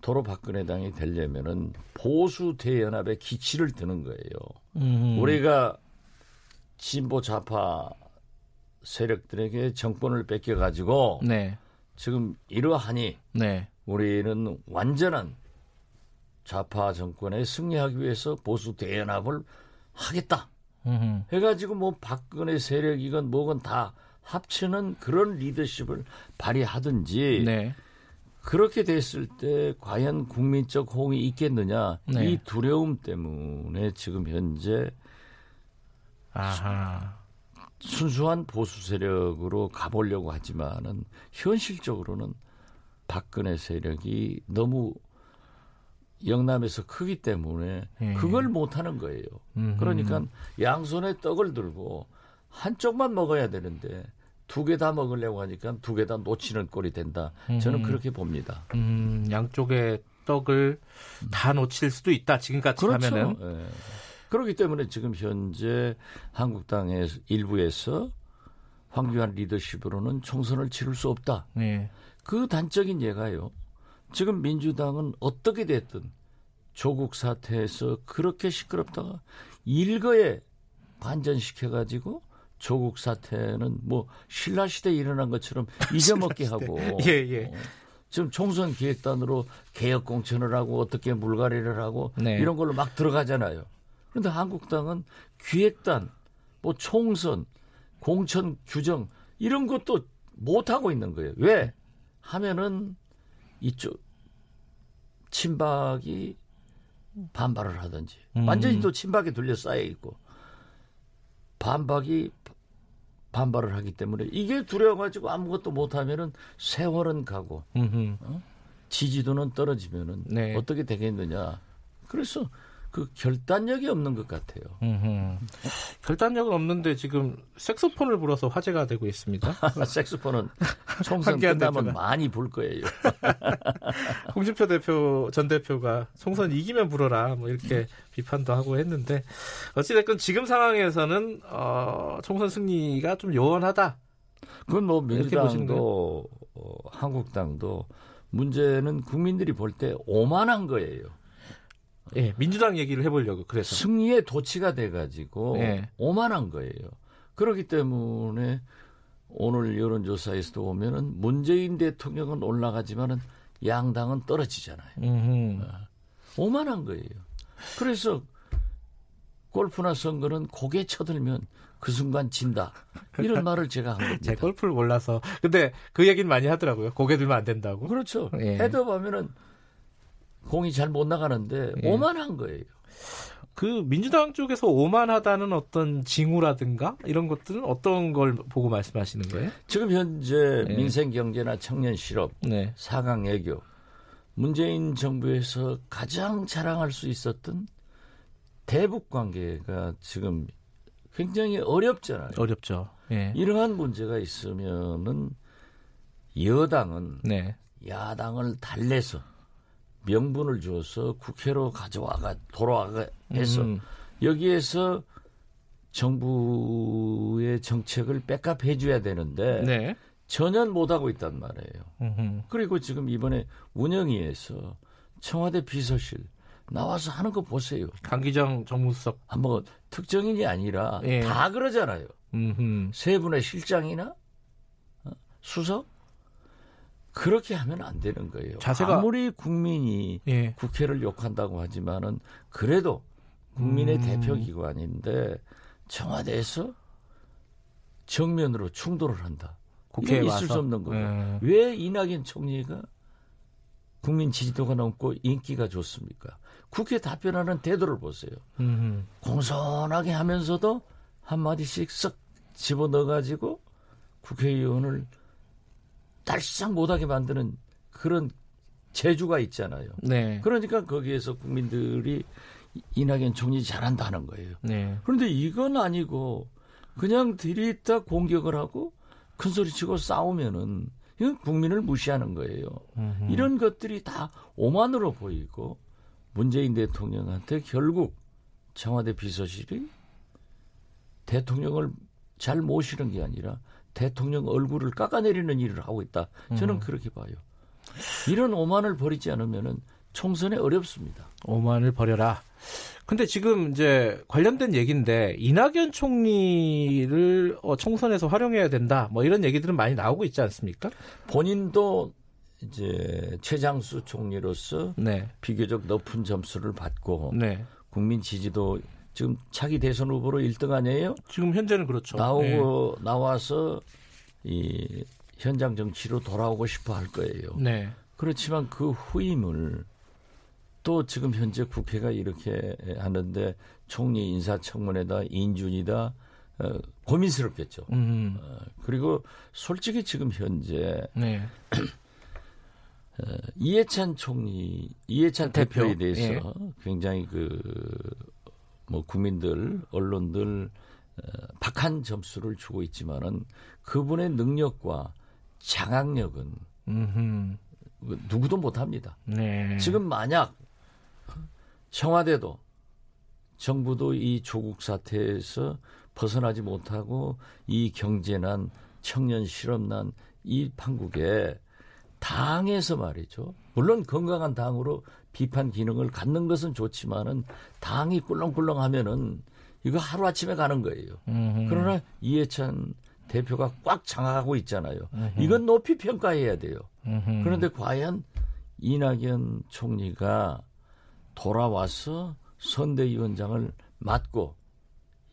도로 박근혜 당이 되려면은 보수 대연합의 기치를 드는 거예요. 음. 우리가 진보 좌파 세력들에게 정권을 뺏겨 가지고 네. 지금 이러하니 네. 우리는 완전한 좌파 정권에 승리하기 위해서 보수 대연합을 하겠다. 음흠. 해가지고 뭐 박근혜 세력이건 뭐건 다 합치는 그런 리더십을 발휘하든지 네. 그렇게 됐을 때 과연 국민적 호응이 있겠느냐 네. 이 두려움 때문에 지금 현재 아하. 순수한 보수 세력으로 가보려고 하지만은 현실적으로는 박근혜 세력이 너무 영남에서 크기 때문에 예. 그걸 못 하는 거예요. 음흠. 그러니까 양손에 떡을 들고 한쪽만 먹어야 되는데 두 개 다 먹으려고 하니까 두 개 다 놓치는 꼴이 된다. 저는 음. 그렇게 봅니다. 음, 양쪽의 떡을 다 놓칠 수도 있다. 지금까지 그렇죠. 하면은. 예. 그렇기 때문에 지금 현재 한국당의 일부에서 황교안 리더십으로는 총선을 치를 수 없다. 네. 그 단적인 예가요. 지금 민주당은 어떻게 됐든 조국 사태에서 그렇게 시끄럽다가 일거에 반전시켜가지고 조국 사태는 뭐 신라 시대에 일어난 것처럼 잊어먹게 하고 예, 예. 어, 지금 총선 기획단으로 개혁 공천을 하고 어떻게 물갈이를 하고 네. 이런 걸로 막 들어가잖아요. 그런데 한국당은 기획단, 뭐 총선, 공천 규정 이런 것도 못 하고 있는 거예요. 왜? 하면은 이쪽 친박이 반발을 하든지 음. 완전히 또 친박에 둘러싸여 있고 반박이 반발을 하기 때문에 이게 두려워가지고 아무것도 못하면은 세월은 가고 어? 지지도는 떨어지면은 네. 어떻게 되겠느냐. 그래서 그 결단력이 없는 것 같아요. 결단력은 없는데 지금 색소폰을 불어서 화제가 되고 있습니다. 색소폰은 총선 끝나면. 많이 불 거예요. 홍준표 대표 전 대표가 총선 이기면 불어라 뭐 이렇게 비판도 하고 했는데 어찌됐건 지금 상황에서는 어, 총선 승리가 좀 요원하다. 그건 뭐 민주당도 어, 한국당도 문제는 국민들이 볼 때 오만한 거예요. 예, 민주당 얘기를 해보려고 그래서 승리의 도치가 돼가지고 예. 오만한 거예요. 그렇기 때문에 오늘 여론조사에서도 보면은 문재인 대통령은 올라가지만은 양당은 떨어지잖아요. 어, 오만한 거예요. 그래서 골프나 선거는 고개 쳐들면 그 순간 진다. 이런 말을 제가 한 겁니다. 제 골프를 몰라서. 근데 그 얘기는 많이 하더라고요. 고개 들면 안 된다고. 그렇죠. 예. 헤드하면은 공이 잘 못 나가는데 예. 오만한 거예요. 그 민주당 쪽에서 오만하다는 어떤 징후라든가 이런 것들은 어떤 걸 보고 말씀하시는 거예요? 지금 현재 네. 민생 경제나 청년 실업, 네. 사강 애교 문재인 정부에서 가장 자랑할 수 있었던 대북 관계가 지금 굉장히 어렵잖아요. 어렵죠. 예. 이러한 문제가 있으면은 여당은 네. 야당을 달래서 명분을 줘서 국회로 가져와가 돌아와가 해서 음. 여기에서 정부의 정책을 백업해 줘야 되는데 네. 전혀 못 하고 있단 말이에요. 음흠. 그리고 지금 이번에 운영위에서 청와대 비서실 나와서 하는 거 보세요. 강기정 정무수석 한번 특정인이 아니라 예. 다 그러잖아요. 음흠. 세 분의 실장이나 어? 수석 그렇게 하면 안 되는 거예요. 자세가 아무리 국민이 예. 국회를 욕한다고 하지만은 그래도 국민의 음. 대표 기관인데 청와대에서 정면으로 충돌을 한다. 국회에 있을 수 없는 거예요. 예. 왜 이낙연 총리가 국민 지지도가 높고 인기가 좋습니까? 국회 답변하는 태도를 보세요. 음흠. 공손하게 하면서도 한마디씩 쓱 집어넣어가지고 국회의원을 딸싹 못하게 만드는 그런 재주가 있잖아요. 네. 그러니까 거기에서 국민들이 이낙연 총리 잘한다는 거예요. 네. 그런데 이건 아니고 그냥 들이다 공격을 하고 큰 소리 치고 싸우면은 이건 국민을 무시하는 거예요. 음흠. 이런 것들이 다 오만으로 보이고 문재인 대통령한테 결국 청와대 비서실이 대통령을 잘 모시는 게 아니라 대통령 얼굴을 깎아내리는 일을 하고 있다. 저는 음. 그렇게 봐요. 이런 오만을 버리지 않으면은 총선에 어렵습니다. 오만을 버려라. 근데 지금 이제 관련된 얘기인데 이낙연 총리를 어, 총선에서 활용해야 된다. 뭐 이런 얘기들은 많이 나오고 있지 않습니까? 본인도 이제 최장수 총리로서 네. 비교적 높은 점수를 받고 네. 국민 지지도 지금 차기 대선 후보로 1등 아니에요? 지금 현재는 그렇죠. 나오고 네. 나와서 이 현장 정치로 돌아오고 싶어 할 거예요. 네. 그렇지만 그 후임을 또 지금 현재 국회가 이렇게 하는데 총리 인사청문회다 인준이다 어, 고민스럽겠죠. 음. 어, 그리고 솔직히 지금 현재 네. 어, 이해찬 총리, 이해찬 대표. 에 대해서 예. 굉장히 그 뭐 국민들, 언론들 어, 박한 점수를 주고 있지만은 그분의 능력과 장악력은 음흠. 누구도 못합니다. 네. 지금 만약 청와대도 정부도 이 조국 사태에서 벗어나지 못하고 이 경제난 청년 실업난 이 판국에 당에서 말이죠. 물론 건강한 당으로 비판 기능을 갖는 것은 좋지만은 당이 꿀렁꿀렁하면은 이거 하루 아침에 가는 거예요. 음흠. 그러나 이해찬 대표가 꽉 장악하고 있잖아요. 음흠. 이건 높이 평가해야 돼요. 음흠. 그런데 과연 이낙연 총리가 돌아와서 선대위원장을 맡고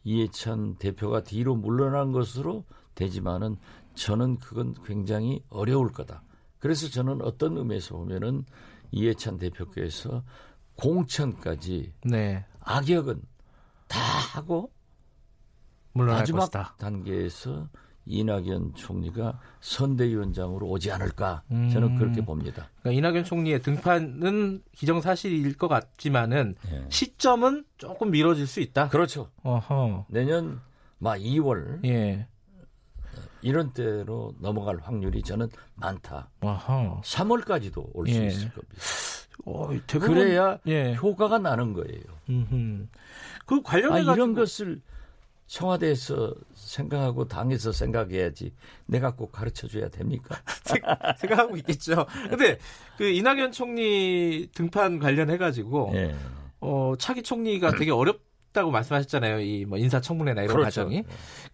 이해찬 대표가 뒤로 물러난 것으로 되지만은 저는 그건 굉장히 어려울 거다. 그래서 저는 어떤 의미에서 보면은 이해찬 대표께서 공천까지 네. 악역은 다 하고 마지막 것이다. 단계에서 이낙연 총리가 선대위원장으로 오지 않을까 저는 음. 그렇게 봅니다. 그러니까 이낙연 총리의 등판은 기정사실일 것 같지만은 네. 시점은 조금 미뤄질 수 있다. 그렇죠. 어허. 내년 막 2월 예. 이런 때로 넘어갈 확률이 저는 많다. 아하. 3월까지도 올수 예. 있을 겁니다. 어, 대부분, 그래야 예. 효과가 나는 거예요. 음흠. 그 관련해 아, 이런 것을 청와대에서 생각하고 당에서 생각해야지 내가 꼭 가르쳐 줘야 됩니까? 생각하고 있겠죠. 근데 그 이낙연 총리 등판 관련해 가지고 예. 어, 차기 총리가 되게 어렵다고 말씀하셨잖아요. 이 뭐 인사청문회나 이런 그렇죠. 과정이. 예.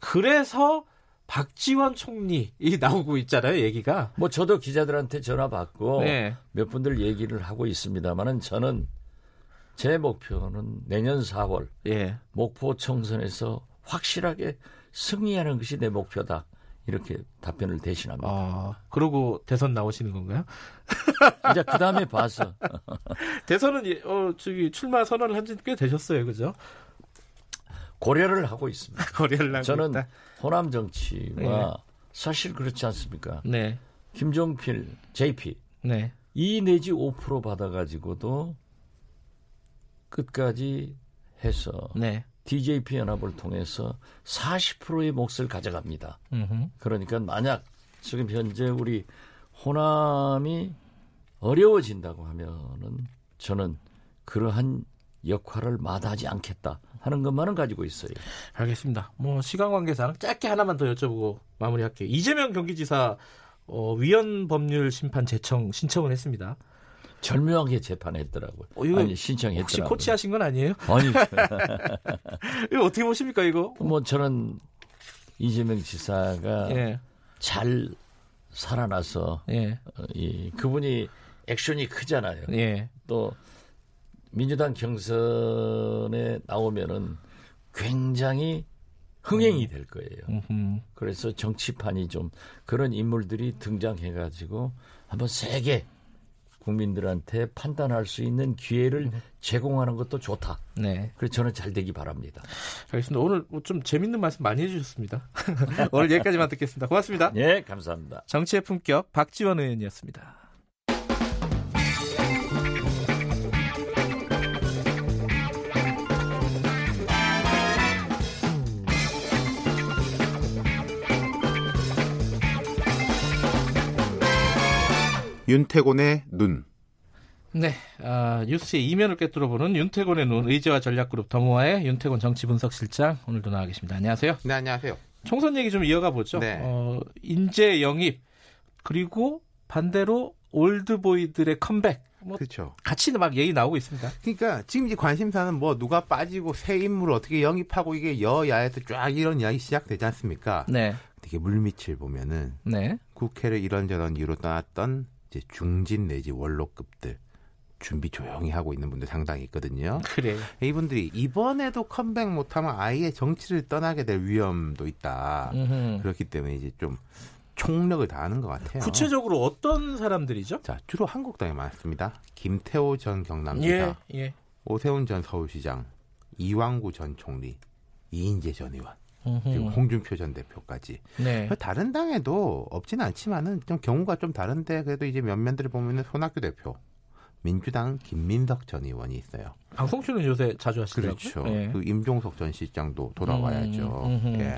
그래서 박지원 총리 이 나오고 있잖아요, 얘기가. 뭐 저도 기자들한테 전화 받고 네. 몇 분들 얘기를 하고 있습니다만은 저는 제 목표는 내년 4월 예. 목포 총선에서 확실하게 승리하는 것이 내 목표다. 이렇게 답변을 대신합니다. 아, 그러고 대선 나오시는 건가요? 이제 그 다음에 봐서. 대선은 어 저기 출마 선언을 한 지 꽤 되셨어요, 그죠? 고려를 하고 있습니다. 고려를 하고 저는 있다. 호남 정치와 네. 사실 그렇지 않습니까? 네. 김종필, JP 네. 2 내지 5% 받아가지고도 끝까지 해서 네. DJP 연합을 통해서 40%의 몫을 가져갑니다. 음흠. 그러니까 만약 지금 현재 우리 호남이 어려워진다고 하면은 저는 그러한 역할을 마다하지 않겠다 하는 것만은 가지고 있어요. 알겠습니다. 뭐 시간 관계상 짧게 하나만 더 여쭤보고 마무리할게요. 이재명 경기지사 어, 위헌 법률 심판 제청 신청을 했습니다. 절묘하게 재판했더라고요. 어, 아니 신청했더라고요. 혹시 코치하신 건 아니에요? 아니. 이거 어떻게 보십니까 이거? 뭐 저는 이재명 지사가 예. 잘 살아나서 예. 어, 이 그분이 액션이 크잖아요. 예. 또 민주당 경선에 나오면은 굉장히 흥행이 될 거예요. 그래서 정치판이 좀 그런 인물들이 등장해가지고 한번 세게 국민들한테 판단할 수 있는 기회를 제공하는 것도 좋다. 네. 그래서 저는 잘 되기 바랍니다. 알겠습니다. 오늘 좀 재밌는 말씀 많이 해주셨습니다. 오늘 여기까지만 듣겠습니다. 고맙습니다. 네, 감사합니다. 정치의 품격 박지원 의원이었습니다. 윤태곤의 눈. 네, 아, 뉴스의 이면을 꿰뚫어보는 윤태곤의 눈 의제와 전략그룹 더모아의 윤태곤 정치분석실장 오늘도 나와 계십니다. 안녕하세요. 네, 안녕하세요. 총선 얘기 좀 이어가 보죠. 네. 어, 인재 영입 그리고 반대로 올드보이들의 컴백. 뭐 그렇죠. 같이 막 얘기 나오고 있습니다. 그러니까 지금 이제 관심사는 뭐 누가 빠지고 새 인물을 어떻게 영입하고 이게 여야에서 쫙 이런 이야기 시작되지 않습니까? 네. 되게 물밑을 보면은 네. 국회를 이런저런 이유로 떠났던 이제 중진 내지 원로급들 준비 조용히 하고 있는 분들 상당히 있거든요. 그래. 이분들이 이번에도 컴백 못하면 아예 정치를 떠나게 될 위험도 있다. 음흠. 그렇기 때문에 이제 좀 총력을 다하는 것 같아요. 구체적으로 어떤 사람들이죠? 자, 주로 한국당에 많습니다. 김태호 전 경남지사, 예, 예. 오세훈 전 서울시장, 이왕구 전 총리, 이인재 전 의원. 그리고 홍준표 전 대표까지. 네. 다른 당에도 없지는 않지만은 좀 경우가 좀 다른데 그래도 이제 면면들을 보면은 손학규 대표, 민주당 김민석 전 의원이 있어요. 방송 출연 요새 자주 하시더라고요. 그렇죠. 네. 그 임종석 전 실장도 돌아와야죠. 음, 예.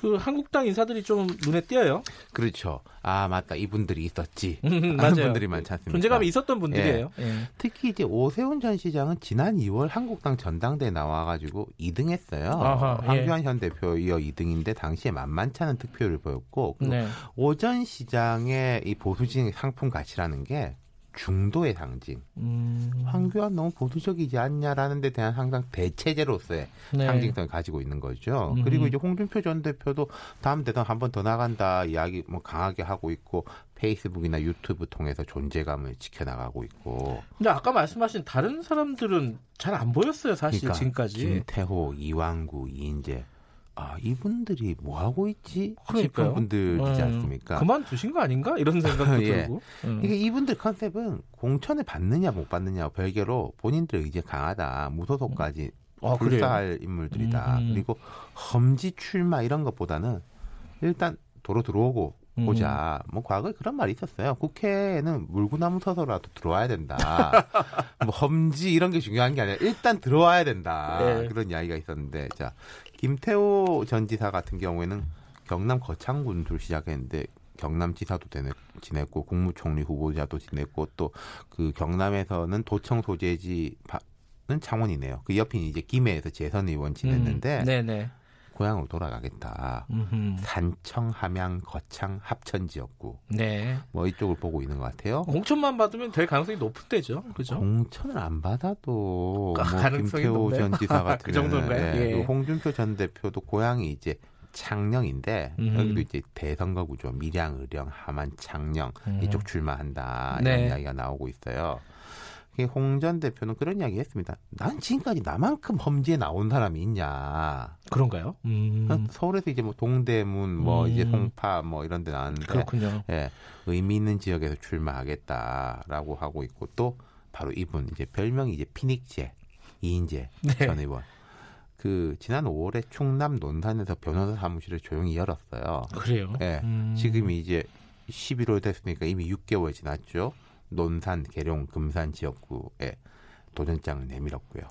그 한국당 인사들이 좀 눈에 띄어요. 그렇죠. 아 맞다 이분들이 있었지. 음, 하는 분들이 많지 않습니까? 존재감이 있었던 분들이에요. 예. 예. 특히 이제 오세훈 전 시장은 지난 2월 한국당 전당대에 나와가지고 2등했어요. 아하, 예. 황교안 현 대표 이어 2등인데 당시에 만만치 않은 득표를 보였고 네. 오전 시장의 이 보수진 상품 가치라는 게 중도의 상징. 음. 황교안 너무 보수적이지 않냐라는 데 대한 항상 대체제로서의 네. 상징성을 가지고 있는 거죠. 음. 그리고 이제 홍준표 전 대표도 다음 대선 한 번 더 나간다 이야기 뭐 강하게 하고 있고 페이스북이나 유튜브 통해서 존재감을 지켜나가고 있고. 근데 아까 말씀하신 다른 사람들은 잘 안 보였어요, 사실 그러니까 지금까지. 김태호, 이왕구, 이인재 아 이분들이 뭐 하고 있지 싶은 분들이지 음. 않습니까? 그만두신 거 아닌가 이런 생각도 예. 들고. 음. 이게 이분들 컨셉은 공천을 받느냐 못 받느냐 별개로 본인들 의지 강하다 무소속까지 아, 불사할 인물들이다. 음. 그리고 험지 출마 이런 것보다는 일단 도로 들어오고 음. 보자. 뭐 과거에 그런 말이 있었어요. 국회에는 물구나무 서서라도 들어와야 된다. 뭐 험지 이런 게 중요한 게 아니라 일단 들어와야 된다. 네. 그런 이야기가 있었는데 자 김태호 전 지사 같은 경우에는 경남 거창군으로 시작했는데 경남지사도 지냈고 국무총리 후보자도 지냈고 또 그 경남에서는 도청 소재지는 창원이네요. 그 옆인 이제 김해에서 재선 의원 지냈는데 음, 네네. 고향으로 돌아가겠다. 음흠. 산청, 함양, 거창, 합천 지역구. 네. 뭐 이쪽을 보고 있는 것 같아요. 공천만 받으면 될 가능성이 높은 데죠. 그죠? 공천을 안 받아도 뭐 김태호 전 지사 같은 그 정도인가요? 예. 예. 홍준표 전 대표도 고향이 이제 창녕인데 음. 여기도 이제 대선거 구조 밀양, 의령, 함안, 창녕 음. 이쪽 출마한다 이런 네. 이야기가 나오고 있어요. 홍전 대표는 그런 이야기 했습니다. 난 지금까지 나만큼 험지에 나온 사람이 있냐. 그런가요? 음. 어, 서울에서 이제 뭐 동대문, 뭐 음. 이제 송파 뭐 이런 데 나왔는데. 그렇군요. 예. 의미 있는 지역에서 출마하겠다라고 하고 있고 또 바로 이분 이제 별명이 이제 피닉제, 이인재 네. 전 의원. 그 지난 5월에 충남 논산에서 변호사 사무실을 조용히 열었어요. 그래요? 예. 음. 지금이 이제 11월 됐으니까 이미 6개월 지났죠. 논산, 계룡, 금산 지역구에 도전장을 내밀었고요.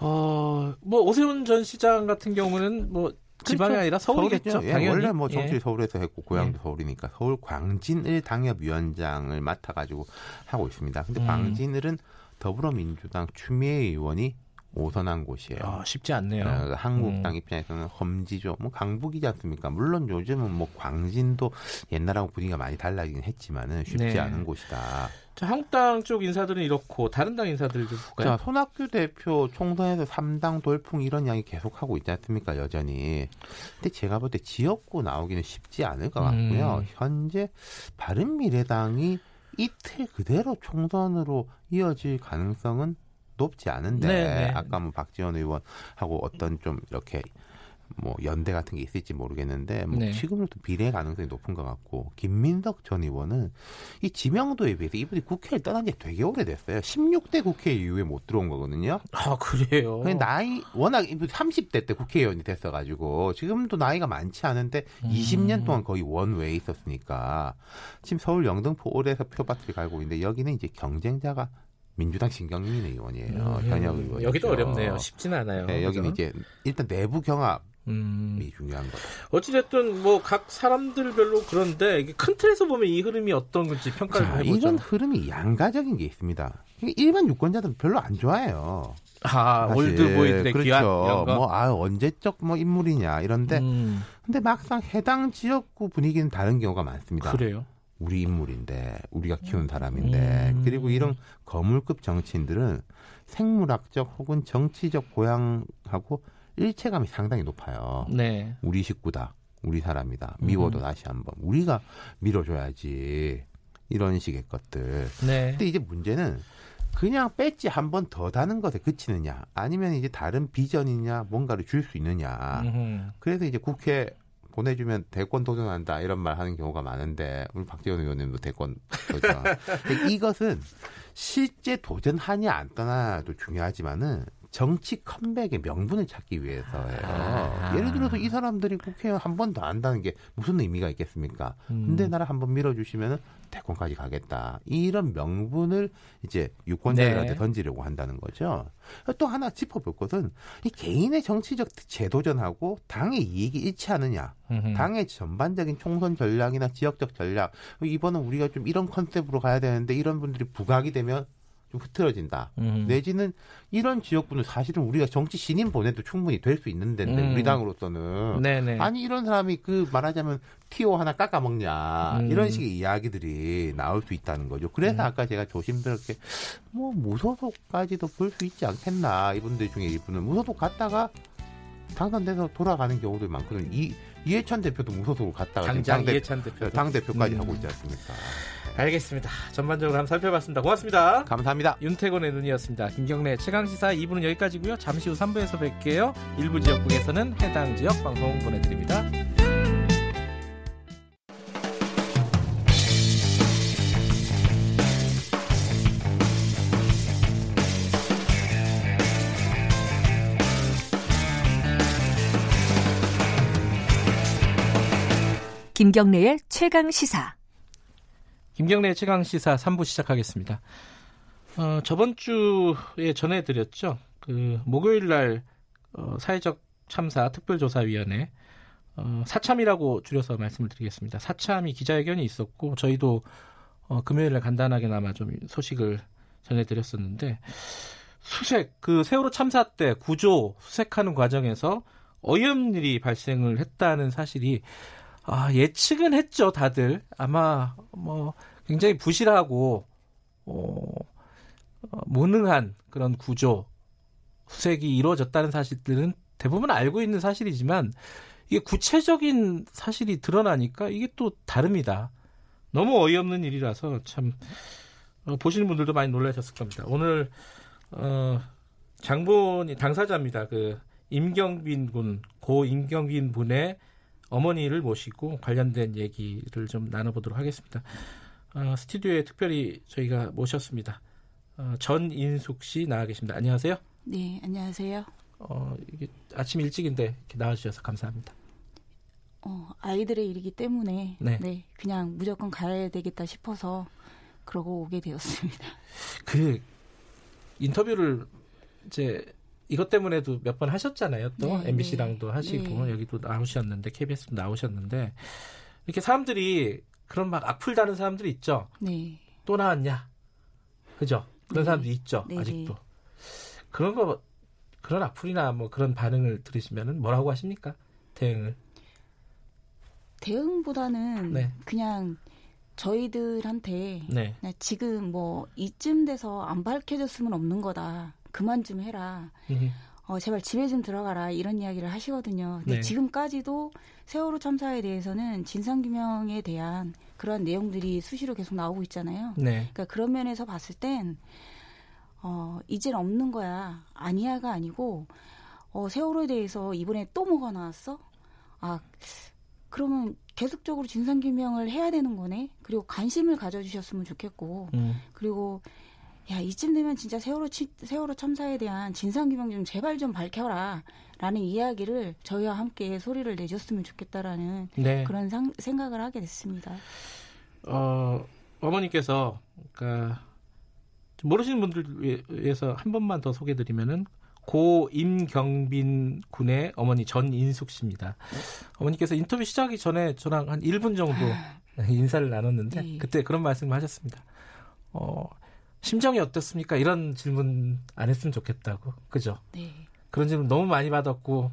어, 뭐 오세훈 전 시장 같은 경우는 뭐 지방이 그렇죠. 아니라 서울이겠죠. 예, 당연히. 원래 뭐 정치 예. 서울에서 했고 고향도 예. 서울이니까 서울 광진을 당협위원장을 맡아가지고 하고 있습니다. 근데 음. 광진을은 더불어민주당 추미애 의원이 오선한 곳이에요. 아, 쉽지 않네요. 어, 한국당 음. 입장에서는 험지죠. 뭐 강북이지 않습니까? 물론 요즘은 뭐 광진도 옛날하고 분위기가 많이 달라지긴 했지만은 쉽지 네. 않은 곳이다. 자, 한국당 쪽 인사들은 이렇고 다른 당 인사들 좀 볼까요? 자, 손학규 대표 총선에서 3당 돌풍 이런 이야기 계속하고 있지 않습니까? 여전히. 근데 제가 볼 때 지역구 나오기는 쉽지 않을 것 같고요. 음. 현재 바른미래당이 이틀 그대로 총선으로 이어질 가능성은 높지 않은데 네네. 네. 아까 뭐 박지원 의원하고 어떤 좀 이렇게 뭐 연대 같은 게 있을지 모르겠는데 뭐 네. 지금은 또 비례 가능성이 높은 것 같고 김민석 전 의원은 이 지명도에 비해서 이분이 국회를 떠난 지 되게 오래됐어요. 16대 국회 이후에 못 들어온 거거든요. 아 그래요? 나이 워낙 이분 30대 때 국회의원이 됐어가지고 지금도 나이가 많지 않은데 음. 20년 동안 거의 원외에 있었으니까 지금 서울 영등포 올해서 표밭을 갈고 있는데 여기는 이제 경쟁자가 민주당 신경민 의원이에요. 음, 현역 의원. 여기도 어렵네요. 쉽지는 않아요. 네, 여기는 이제 일단 내부 경합 음. 이 중요한 거죠. 어찌됐든 뭐 각 사람들별로 그런데 큰 틀에서 보면 이 흐름이 어떤 건지 평가를 자, 해보죠. 이런 흐름이 양가적인 게 있습니다. 일반 유권자들은 별로 안 좋아해요. 아 사실. 올드보이들의 그렇죠. 귀환 뭐 아, 언제적 뭐 인물이냐 이런데 음. 근데 막상 해당 지역구 분위기는 다른 경우가 많습니다. 그래요. 우리 인물인데 우리가 키운 사람인데 음. 그리고 이런 거물급 정치인들은 생물학적 혹은 정치적 고향하고 일체감이 상당히 높아요. 네. 우리 식구다. 우리 사람이다. 미워도 음. 다시 한번 우리가 밀어줘야지. 이런 식의 것들. 네. 근데 이제 문제는 그냥 배지 한 번 더 다는 것에 그치느냐, 아니면 이제 다른 비전이냐, 뭔가를 줄 수 있느냐. 음흠. 그래서 이제 국회 보내주면 대권 도전한다 이런 말 하는 경우가 많은데 우리 박지원 의원님도 대권 도전. 이것은 실제 도전하냐 안 떠나도 중요하지만은 정치 컴백의 명분을 찾기 위해서예요. 아. 예를 들어서 이 사람들이 국회의원 한 번 더 한다는 게 무슨 의미가 있겠습니까? 음. 근데 나를 한 번 밀어주시면은 대권까지 가겠다. 이런 명분을 이제 유권자들한테 네. 던지려고 한다는 거죠. 또 하나 짚어볼 것은 이 개인의 정치적 재도전하고 당의 이익이 일치하느냐. 음흠. 당의 전반적인 총선 전략이나 지역적 전략. 이번은 우리가 좀 이런 컨셉으로 가야 되는데 이런 분들이 부각이 되면 좀 흐트러진다. 음. 내지는 이런 지역분은 사실은 우리가 정치 신인 보내도 충분히 될 수 있는 데인데 음. 우리 당으로서는 네네. 아니 이런 사람이 그 말하자면 티오 하나 깎아 먹냐 음. 이런 식의 이야기들이 나올 수 있다는 거죠. 그래서 음. 아까 제가 조심스럽게 뭐 무소속까지도 볼 수 있지 않겠나 이분들 중에 이분은 무소속 갔다가 당선돼서 돌아가는 경우도 많거든요. 이 이해찬 대표도 무소속으로 갔다가 당장 당 이해찬 대표 당 대표까지 음. 하고 있지 않습니까? 알겠습니다. 전반적으로 한번 살펴봤습니다. 고맙습니다. 감사합니다. 윤태곤의 눈이었습니다. 김경래 최강시사 2부는 여기까지고요. 잠시 후 3부에서 뵐게요. 일부 지역국에서는 해당 지역 방송 보내드립니다. 김경래의 최강 시사. 김경래 최강 시사 3부 시작하겠습니다. 어, 저번 주에 전해드렸죠. 그 목요일 날 어, 사회적 참사 특별조사위원회 어, 사참이라고 줄여서 말씀을 드리겠습니다. 사참이 기자회견이 있었고 저희도 어, 금요일 날 간단하게나마 좀 소식을 전해드렸었는데 수색 그 세월호 참사 때 구조 수색하는 과정에서 어이없는 일이 발생을 했다는 사실이 아, 예측은 했죠, 다들. 아마 뭐 굉장히 부실하고 어, 어, 무능한 그런 구조 수색이 이루어졌다는 사실들은 대부분 알고 있는 사실이지만 이게 구체적인 사실이 드러나니까 이게 또 다릅니다. 너무 어이없는 일이라서 참 어, 보시는 분들도 많이 놀라셨을 겁니다. 오늘 어, 장본이 당사자입니다. 그 임경빈 군, 고 임경빈 분의 어머니를 모시고 관련된 얘기를 좀 나눠보도록 하겠습니다. 어, 스튜디오에 특별히 저희가 모셨습니다. 어, 전인숙 씨 나와 계십니다. 안녕하세요. 네, 안녕하세요. 어, 이게 아침 일찍인데 이렇게 나와주셔서 감사합니다. 어, 아이들의 일이기 때문에 네. 네, 그냥 무조건 가야 되겠다 싶어서 그러고 오게 되었습니다. 그 인터뷰를 이제 이것 때문에도 몇 번 하셨잖아요. 또 네, MBC랑도 네. 하시고 네. 여기도 나오셨는데 KBS도 나오셨는데 이렇게 사람들이 그런 막 악플 다는 사람들이 있죠. 네. 또 나왔냐? 그죠? 그런 네. 사람들이 있죠. 네, 아직도. 그런 거 그런 악플이나 뭐 그런 반응을 들으시면은 뭐라고 하십니까? 대응을? 대응보다는 네. 그냥 저희들한테 네. 지금 뭐 이쯤 돼서 안 밝혀졌으면 없는 거다. 그만 좀 해라. 어, 제발 집에 좀 들어가라. 이런 이야기를 하시거든요. 근데 네. 지금까지도 세월호 참사에 대해서는 진상규명에 대한 그런 내용들이 수시로 계속 나오고 있잖아요. 네. 그러니까 그런 면에서 봤을 땐, 어, 이젠 없는 거야. 아니야가 아니고, 어, 세월호에 대해서 이번에 또 뭐가 나왔어? 아, 그러면 계속적으로 진상규명을 해야 되는 거네. 그리고 관심을 가져주셨으면 좋겠고, 음. 그리고 야 이쯤 되면 진짜 세월호 치, 세월호 참사에 대한 진상 규명 좀 제발 좀 밝혀라. 라는 이야기를 저희와 함께 소리를 내줬으면 좋겠다라는 네. 그런 상, 생각을 하게 됐습니다. 어, 어머니께서 그러니까 모르시는 분들 위해서 한 번만 더 소개드리면은 고 임경빈 군의 어머니 전인숙 씨입니다. 어머니께서 인터뷰 시작하기 전에 저랑 한 1분 정도 인사를 나눴는데 네. 그때 그런 말씀을 하셨습니다. 어, 심정이 어떻습니까? 이런 질문 안 했으면 좋겠다고. 그죠? 네. 그런 질문 너무 많이 받았고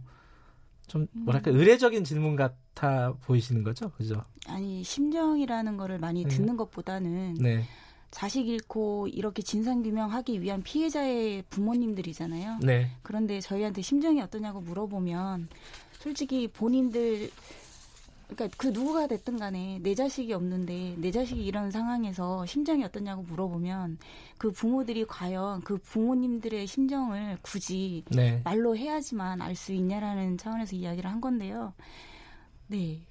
좀 뭐랄까 음. 의례적인 질문 같아 보이시는 거죠, 그죠? 아니 심정이라는 거를 많이 네. 듣는 것보다는 네. 자식 잃고 이렇게 진상규명하기 위한 피해자의 부모님들이잖아요. 네. 그런데 저희한테 심정이 어떠냐고 물어보면 솔직히 본인들 그러니까 그 누구가 됐든 간에 내 자식이 없는데 내 자식이 이런 상황에서 심정이 어떠냐고 물어보면 그 부모들이 과연 그 부모님들의 심정을 굳이 네. 말로 해야지만 알 수 있냐라는 차원에서 이야기를 한 건데요. 네.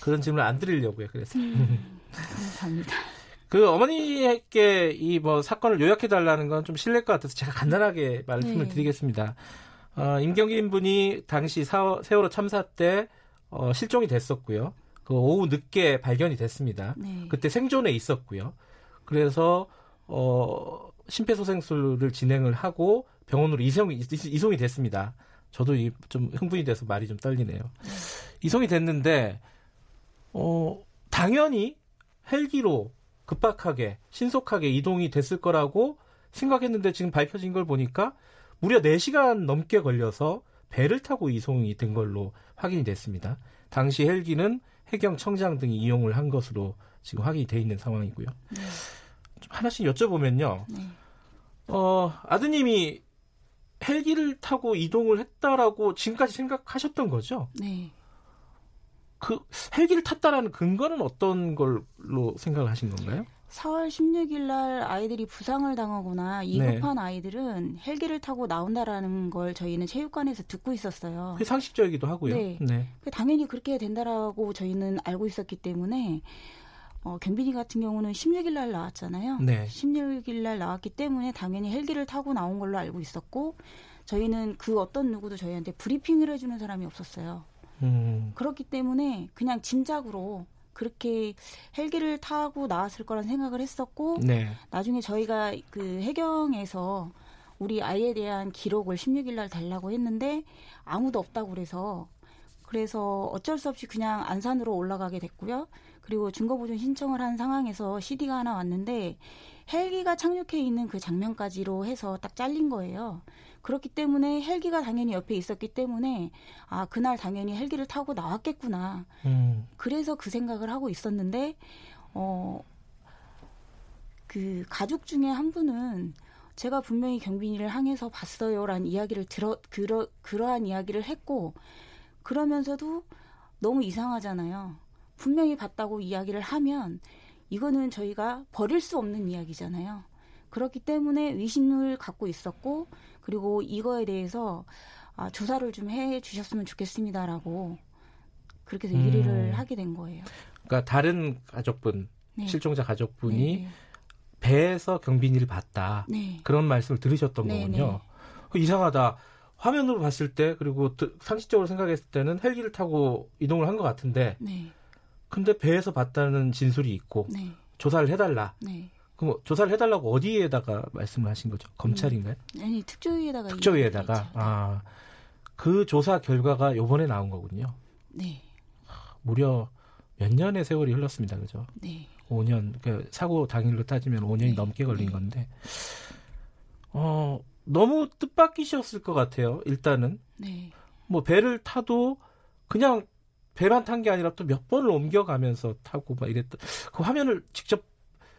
그런 질문을 안 드리려고요. 그래서. 음, 감사합니다. 그 어머니에게 이뭐 사건을 요약해 달라는 건 좀 실례일 것 같아서 제가 간단하게 말씀을 네. 드리겠습니다. 어, 임경진 분이 당시 사, 세월호 참사 때 어, 실종이 됐었고요. 그 오후 늦게 발견이 됐습니다. 네. 그때 생존에 있었고요. 그래서 어, 심폐소생술을 진행을 하고 병원으로 이송이, 이송이 됐습니다. 저도 이, 좀 흥분이 돼서 말이 좀 떨리네요. 네. 이송이 됐는데 어, 당연히 헬기로 급박하게 신속하게 이동이 됐을 거라고 생각했는데 지금 밝혀진 걸 보니까 무려 4시간 넘게 걸려서 배를 타고 이송이 된 걸로 확인이 됐습니다. 당시 헬기는 해경청장 등이 이용을 한 것으로 지금 확인이 돼 있는 상황이고요. 네. 좀 하나씩 여쭤보면요. 네. 어, 아드님이 헬기를 타고 이동을 했다라고 지금까지 생각하셨던 거죠? 네. 그 헬기를 탔다라는 근거는 어떤 걸로 생각을 하신 건가요? 4월 16일 날 아이들이 부상을 당하거나 위급한 네. 아이들은 헬기를 타고 나온다라는 걸 저희는 체육관에서 듣고 있었어요. 그 상식적이기도 하고요. 네. 네. 그 당연히 그렇게 된다라고 저희는 알고 있었기 때문에 어, 경빈이 같은 경우는 16일 날 나왔잖아요. 네. 16일 날 나왔기 때문에 당연히 헬기를 타고 나온 걸로 알고 있었고 저희는 그 어떤 누구도 저희한테 브리핑을 해주는 사람이 없었어요. 음. 그렇기 때문에 그냥 짐작으로 그렇게 헬기를 타고 나왔을 거란 생각을 했었고 네. 나중에 저희가 그 해경에서 우리 아이에 대한 기록을 16일 날 달라고 했는데 아무도 없다고 그래서 그래서 어쩔 수 없이 그냥 안산으로 올라가게 됐고요. 그리고 증거보존 신청을 한 상황에서 CD가 하나 왔는데 헬기가 착륙해 있는 그 장면까지로 해서 딱 잘린 거예요. 그렇기 때문에 헬기가 당연히 옆에 있었기 때문에 아 그날 당연히 헬기를 타고 나왔겠구나. 음. 그래서 그 생각을 하고 있었는데 어. 그 가족 중에 한 분은 제가 분명히 경빈이를 항해서 봤어요라는 이야기를 들어 그러 그러한 이야기를 했고 그러면서도 너무 이상하잖아요. 분명히 봤다고 이야기를 하면 이거는 저희가 버릴 수 없는 이야기잖아요. 그렇기 때문에 의심을 갖고 있었고 그리고 이거에 대해서 아, 조사를 좀 해 주셨으면 좋겠습니다라고 그렇게 해서 음. 하게 된 거예요. 그러니까 다른 가족분 네. 실종자 가족분이 네, 네. 배에서 경비니를 봤다 네. 그런 말씀을 들으셨던 네, 거군요. 네. 그 이상하다. 화면으로 봤을 때 그리고 상식적으로 생각했을 때는 헬기를 타고 이동을 한 것 같은데 근데 배에서 봤다는 진술이 있고 조사를 해달라. 그럼 조사를 해달라고 어디에다가 말씀을 하신 거죠? 검찰인가요? 음. 아니 특조위에다가 특조위에다가 아 그 조사 결과가 요번에 나온 거군요. 네. 무려 몇 년의 세월이 흘렀습니다, 그죠? 네. 5년 그 사고 당일로 따지면 5년이 네. 넘게 걸린 네. 건데 어 너무 뜻밖이셨을 것 같아요. 일단은 네. 뭐 배를 타도 그냥 배만 탄 게 아니라 또 몇 번을 옮겨가면서 타고 막 이랬던 그 화면을 직접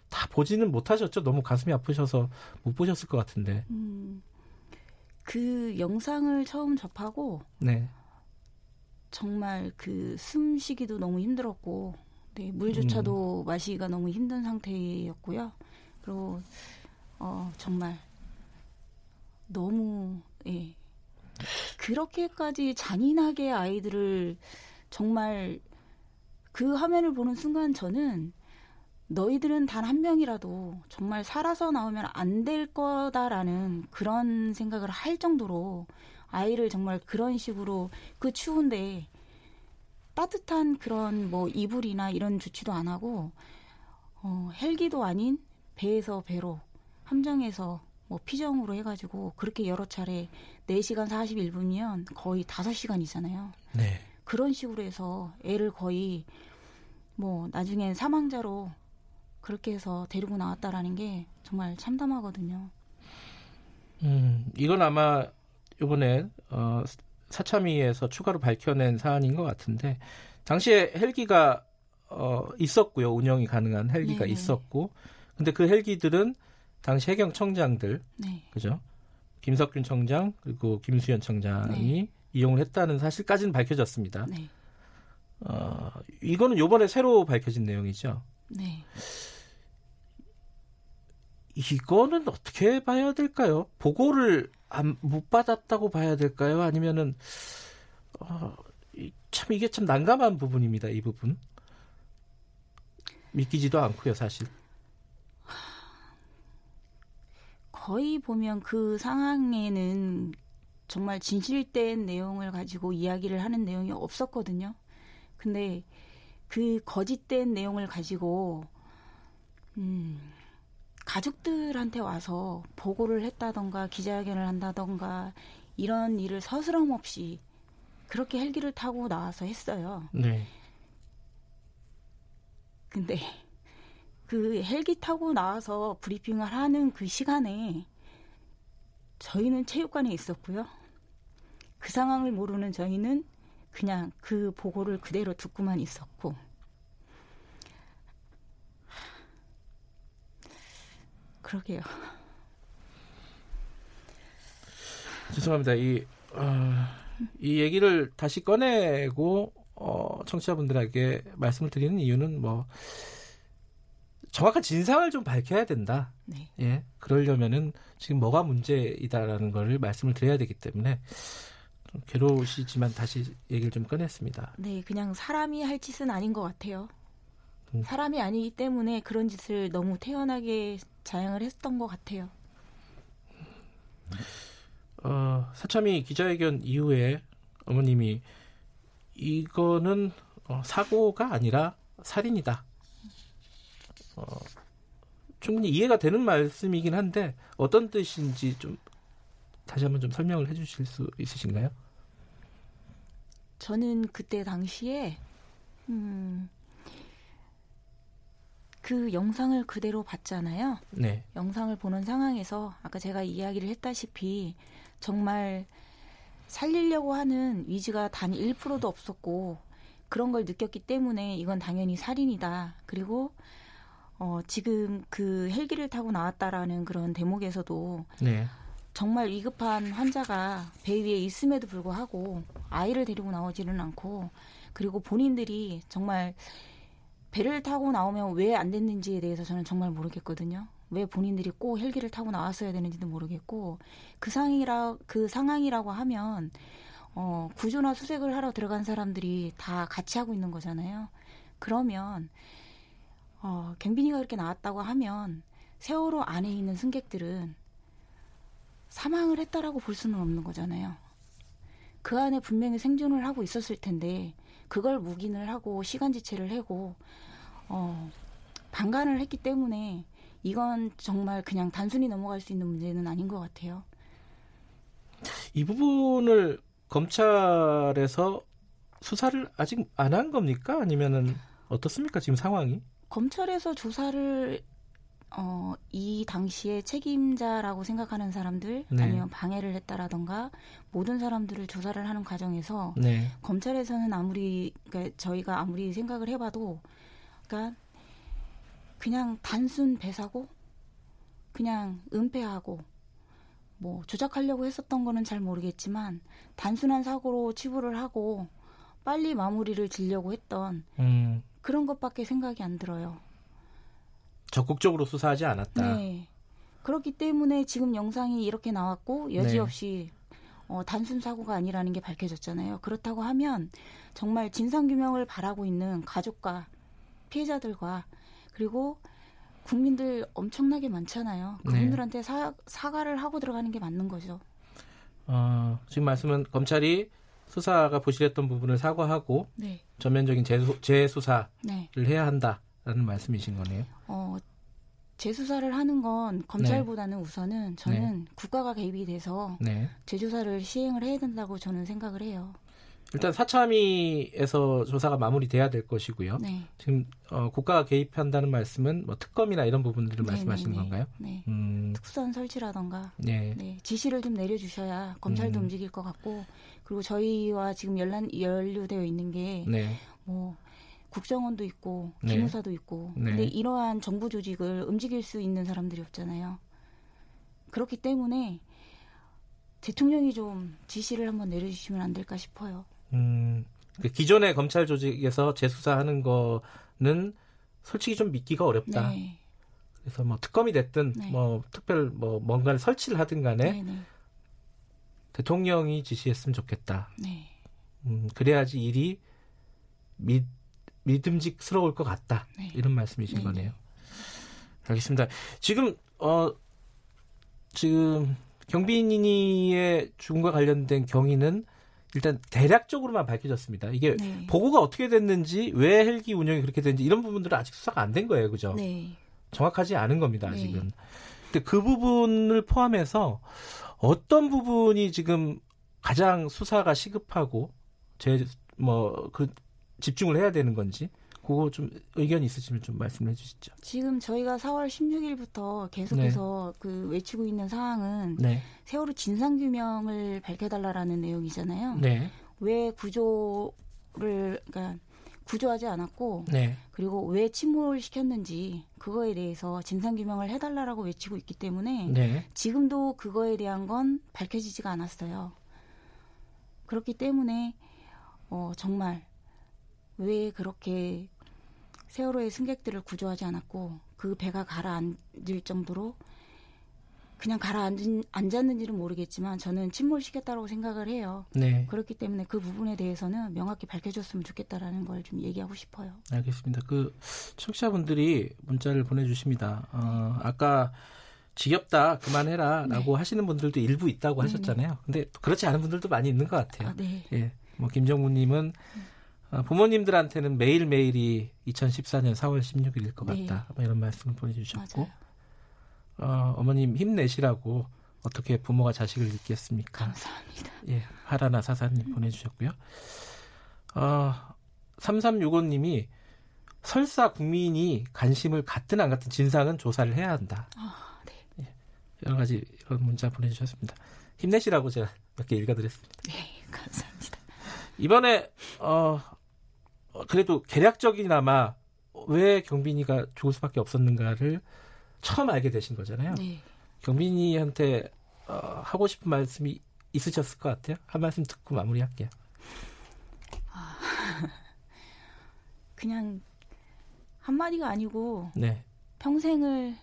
다 보지는 못하셨죠. 너무 가슴이 아프셔서 못 보셨을 것 같은데. 음, 그 영상을 처음 접하고 네. 정말 그 숨쉬기도 너무 힘들었고 네, 물조차도 음. 마시기가 너무 힘든 상태였고요. 그리고 어, 정말 너무 예. 그렇게까지 잔인하게 아이들을 정말 그 화면을 보는 순간 저는 너희들은 단 한 명이라도 정말 살아서 나오면 안 될 거다라는 그런 생각을 할 정도로 아이를 정말 그런 식으로 그 추운데 따뜻한 그런 뭐 이불이나 이런 조치도 안 하고 어, 헬기도 아닌 배에서 배로 함정에서 뭐 피정으로 해가지고 그렇게 여러 차례 4시간 41분이면 거의 5시간이잖아요. 네. 그런 식으로 해서 애를 거의 뭐 나중에 사망자로 그렇게 해서 데리고 나왔다라는 게 정말 참담하거든요. 음, 이건 아마 이번에 어, 사참위에서 추가로 밝혀낸 사안인 것 같은데 당시에 헬기가 어, 있었고요. 운영이 가능한 헬기가 네 있었고 근데 그 헬기들은 당시 해경청장들 네. 그죠? 김석균 청장 그리고 김수현 청장이 네. 이용을 했다는 사실까지는 밝혀졌습니다. 네. 어, 이거는 요번에 새로 밝혀진 내용이죠. 네. 이거는 어떻게 봐야 될까요? 보고를 안, 못 받았다고 봐야 될까요? 아니면은 어, 참 이게 참 난감한 부분입니다. 이 부분 믿기지도 않고요, 사실. 거의 보면 그 상황에는 정말 진실된 내용을 가지고 이야기를 하는 내용이 없었거든요. 근데 그 거짓된 내용을 가지고 음 가족들한테 와서 보고를 했다던가 기자회견을 한다던가 이런 일을 서스럼 없이 그렇게 헬기를 타고 나와서 했어요. 네. 근데 그 헬기 타고 나와서 브리핑을 하는 그 시간에 저희는 체육관에 있었고요. 그 상황을 모르는 저희는 그냥 그 보고를 그대로 듣고만 있었고 그러게요. 죄송합니다. 이, 어, 이 얘기를 다시 꺼내고 어, 청취자분들에게 말씀을 드리는 이유는 뭐 정확한 진상을 좀 밝혀야 된다. 네. 예. 그러려면은 지금 뭐가 문제이다라는 거를 말씀을 드려야 되기 때문에 좀 괴로우시지만 다시 얘기를 좀 꺼냈습니다. 네, 그냥 사람이 할 짓은 아닌 것 같아요. 음. 사람이 아니기 때문에 그런 짓을 너무 태연하게 자행을 했던 것 같아요. 어, 사참이 기자회견 이후에 어머님이 이거는 어, 사고가 아니라 살인이다. 어, 충분히 이해가 되는 말씀이긴 한데 어떤 뜻인지 좀 다시 한번 좀 설명을 해주실 수 있으신가요? 저는 그때 당시에 음, 그 영상을 그대로 봤잖아요. 네. 영상을 보는 상황에서 아까 제가 이야기를 했다시피 정말 살리려고 하는 의지가 단 1%도 없었고 그런 걸 느꼈기 때문에 이건 당연히 살인이다. 그리고 어, 지금 그 헬기를 타고 나왔다라는 그런 대목에서도 네. 정말 위급한 환자가 배 위에 있음에도 불구하고 아이를 데리고 나오지는 않고 그리고 본인들이 정말 배를 타고 나오면 왜 안 됐는지에 대해서 저는 정말 모르겠거든요. 왜 본인들이 꼭 헬기를 타고 나왔어야 되는지도 모르겠고 그 상이라 그 상황이라고 하면 어, 구조나 수색을 하러 들어간 사람들이 다 같이 하고 있는 거잖아요. 그러면 어, 경빈이가 그렇게 나왔다고 하면 세월호 안에 있는 승객들은 사망을 했다라고 볼 수는 없는 거잖아요. 그 안에 분명히 생존을 하고 있었을 텐데 그걸 묵인을 하고 시간 지체를 하고 어, 방관을 했기 때문에 이건 정말 그냥 단순히 넘어갈 수 있는 문제는 아닌 것 같아요. 이 부분을 검찰에서 수사를 아직 안 한 겁니까? 아니면은 어떻습니까? 지금 상황이? 검찰에서 조사를 어, 이 당시에 책임자라고 생각하는 사람들 네. 아니면 방해를 했다라던가 모든 사람들을 조사를 하는 과정에서 네. 검찰에서는 아무리 그러니까 저희가 아무리 생각을 해봐도 그러니까 그냥 단순 배사고 그냥 은폐하고 뭐 조작하려고 했었던 거는 잘 모르겠지만 단순한 사고로 치부를 하고 빨리 마무리를 지려고 했던 음. 그런 것밖에 생각이 안 들어요. 적극적으로 수사하지 않았다. 네. 그렇기 때문에 지금 영상이 이렇게 나왔고 여지없이 네. 어, 단순 사고가 아니라는 게 밝혀졌잖아요. 그렇다고 하면 정말 진상 규명을 바라고 있는 가족과 피해자들과 그리고 국민들 엄청나게 많잖아요. 네. 그분들한테 네. 사, 사과를 하고 들어가는 게 맞는 거죠. 어, 지금 말씀은 검찰이 수사가 부실했던 부분을 사과하고 네. 전면적인 재수, 재수사를 네. 해야 한다 라는 말씀이신 거네요. 어, 재수사를 하는 건 검찰보다는 네. 우선은 저는 네. 국가가 개입이 돼서 네. 재조사를 시행을 해야 된다고 저는 생각을 해요. 일단 사참위에서 조사가 마무리돼야 될 것이고요. 네. 지금 어, 국가가 개입한다는 말씀은 뭐 특검이나 이런 부분들을 네, 말씀하시는 네, 네. 건가요? 네. 음. 특수한 설치라던가 네. 네. 지시를 좀 내려주셔야 검찰도 음. 움직일 것 같고 그리고 저희와 지금 연란 연루되어 있는 게뭐 네. 국정원도 있고 기무사도 있고 근데 이러한 정부 조직을 움직일 수 있는 사람들이 없잖아요. 그렇기 때문에 대통령이 좀 지시를 한번 내려주시면 안 될까 싶어요. 음, 그 기존의 검찰 조직에서 재수사하는 거는 솔직히 좀 믿기가 어렵다. 네. 그래서 뭐 특검이 됐든 네. 뭐 특별 뭐 뭔가를 설치를 하든 간에 네, 네. 대통령이 지시했으면 좋겠다. 네. 음, 그래야지 일이 믿, 믿음직스러울 것 같다. 네. 이런 말씀이신 거네요. 알겠습니다. 지금 어 지금 경비인의 죽음과 관련된 경위는 일단 대략적으로만 밝혀졌습니다. 이게 네. 보고가 어떻게 됐는지 왜 헬기 운영이 그렇게 됐는지 이런 부분들은 아직 수사가 안 된 거예요. 그죠? 네. 정확하지 않은 겁니다. 네. 아직은. 근데 그 부분을 포함해서 어떤 부분이 지금 가장 수사가 시급하고 제 뭐 그 집중을 해야 되는 건지 그거 좀 의견 있으시면 좀 말씀해 주시죠. 지금 저희가 4월 16일부터 계속해서 네. 그 외치고 있는 사항은 네. 세월호 진상 규명을 밝혀달라라는 내용이잖아요. 네. 왜 구조를 그러니까 구조하지 않았고 네. 그리고 왜 침몰 시켰는지 그거에 대해서 진상 규명을 해달라라고 외치고 있기 때문에 네. 지금도 그거에 대한 건 밝혀지지가 않았어요. 그렇기 때문에 어, 정말 왜 그렇게 세월호의 승객들을 구조하지 않았고 그 배가 가라앉을 정도로 그냥 가라앉았는지는 모르겠지만 저는 침몰시켰다고 생각을 해요. 네. 그렇기 때문에 그 부분에 대해서는 명확히 밝혀줬으면 좋겠다라는 걸 좀 얘기하고 싶어요. 알겠습니다. 그 청취자분들이 문자를 보내주십니다. 어, 아까 지겹다 그만해라라고 네. 하시는 분들도 일부 있다고 네네. 하셨잖아요. 근데 그렇지 않은 분들도 많이 있는 것 같아요. 아, 네. 예. 뭐 김정우님은 음. 어, 부모님들한테는 매일매일이 2014년 4월 16일일 것 네. 같다. 네. 이런 말씀을 보내주셨고, 어, 어머님 힘내시라고 어떻게 부모가 자식을 잊겠습니까? 감사합니다. 예, 하라나 사사님 음. 보내주셨고요. 어, 3365님이 설사 국민이 관심을 갖든 안 갖든 진상은 조사를 해야 한다. 아, 네. 예, 여러 가지 이런 문자 보내주셨습니다. 힘내시라고 제가 몇 개 읽어드렸습니다. 네, 감사합니다. 이번에 어, 어, 그래도 계략적이나마 왜 경빈이가 죽을 수밖에 없었는가를 처음 알게 되신 거잖아요. 네. 경빈이한테 어, 하고 싶은 말씀이 있으셨을 것 같아요. 한 말씀 듣고 마무리할게요. 아, 그냥 한 마디가 아니고 네. 평생을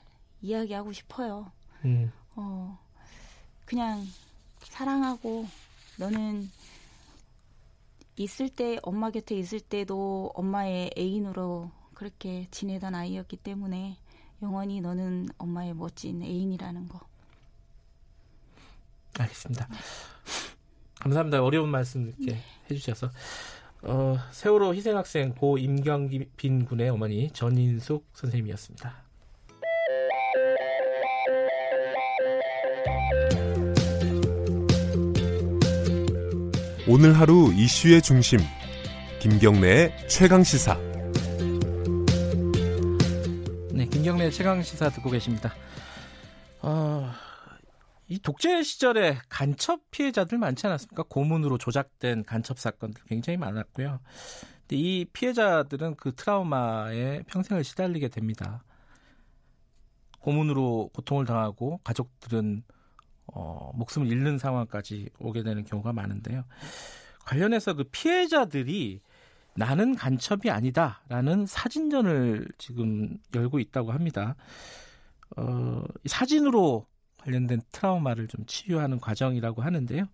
이야기하고 싶어요. 음. 어, 그냥 사랑하고 너는 있을 때 엄마 곁에 있을 때도 엄마의 애인으로 그렇게 지내던 아이였기 때문에 영원히 너는 엄마의 멋진 애인이라는 거. 알겠습니다. 감사합니다. 어려운 말씀 이렇게 네. 해주셔서 어, 세월호 희생학생 고 임경빈 군의 어머니 전인숙 선생님이었습니다. 오늘 하루 이슈의 중심 김경래의 최강 시사 김경래 최강 시사 듣고 계십니다. 어, 이 독재 시절에 간첩 피해자들 많지 않았습니까? 고문으로 조작된 간첩 사건들 굉장히 많았고요. 근데 이 피해자들은 그 트라우마에 평생을 시달리게 됩니다. 고문으로 고통을 당하고 가족들은 어, 목숨을 잃는 상황까지 오게 되는 경우가 많은데요. 관련해서 그 피해자들이 나는 간첩이 아니다라는 사진전을 지금 열고 있다고 합니다. 어, 사진으로 관련된 트라우마를 좀 치유하는 과정이라고 하는데요.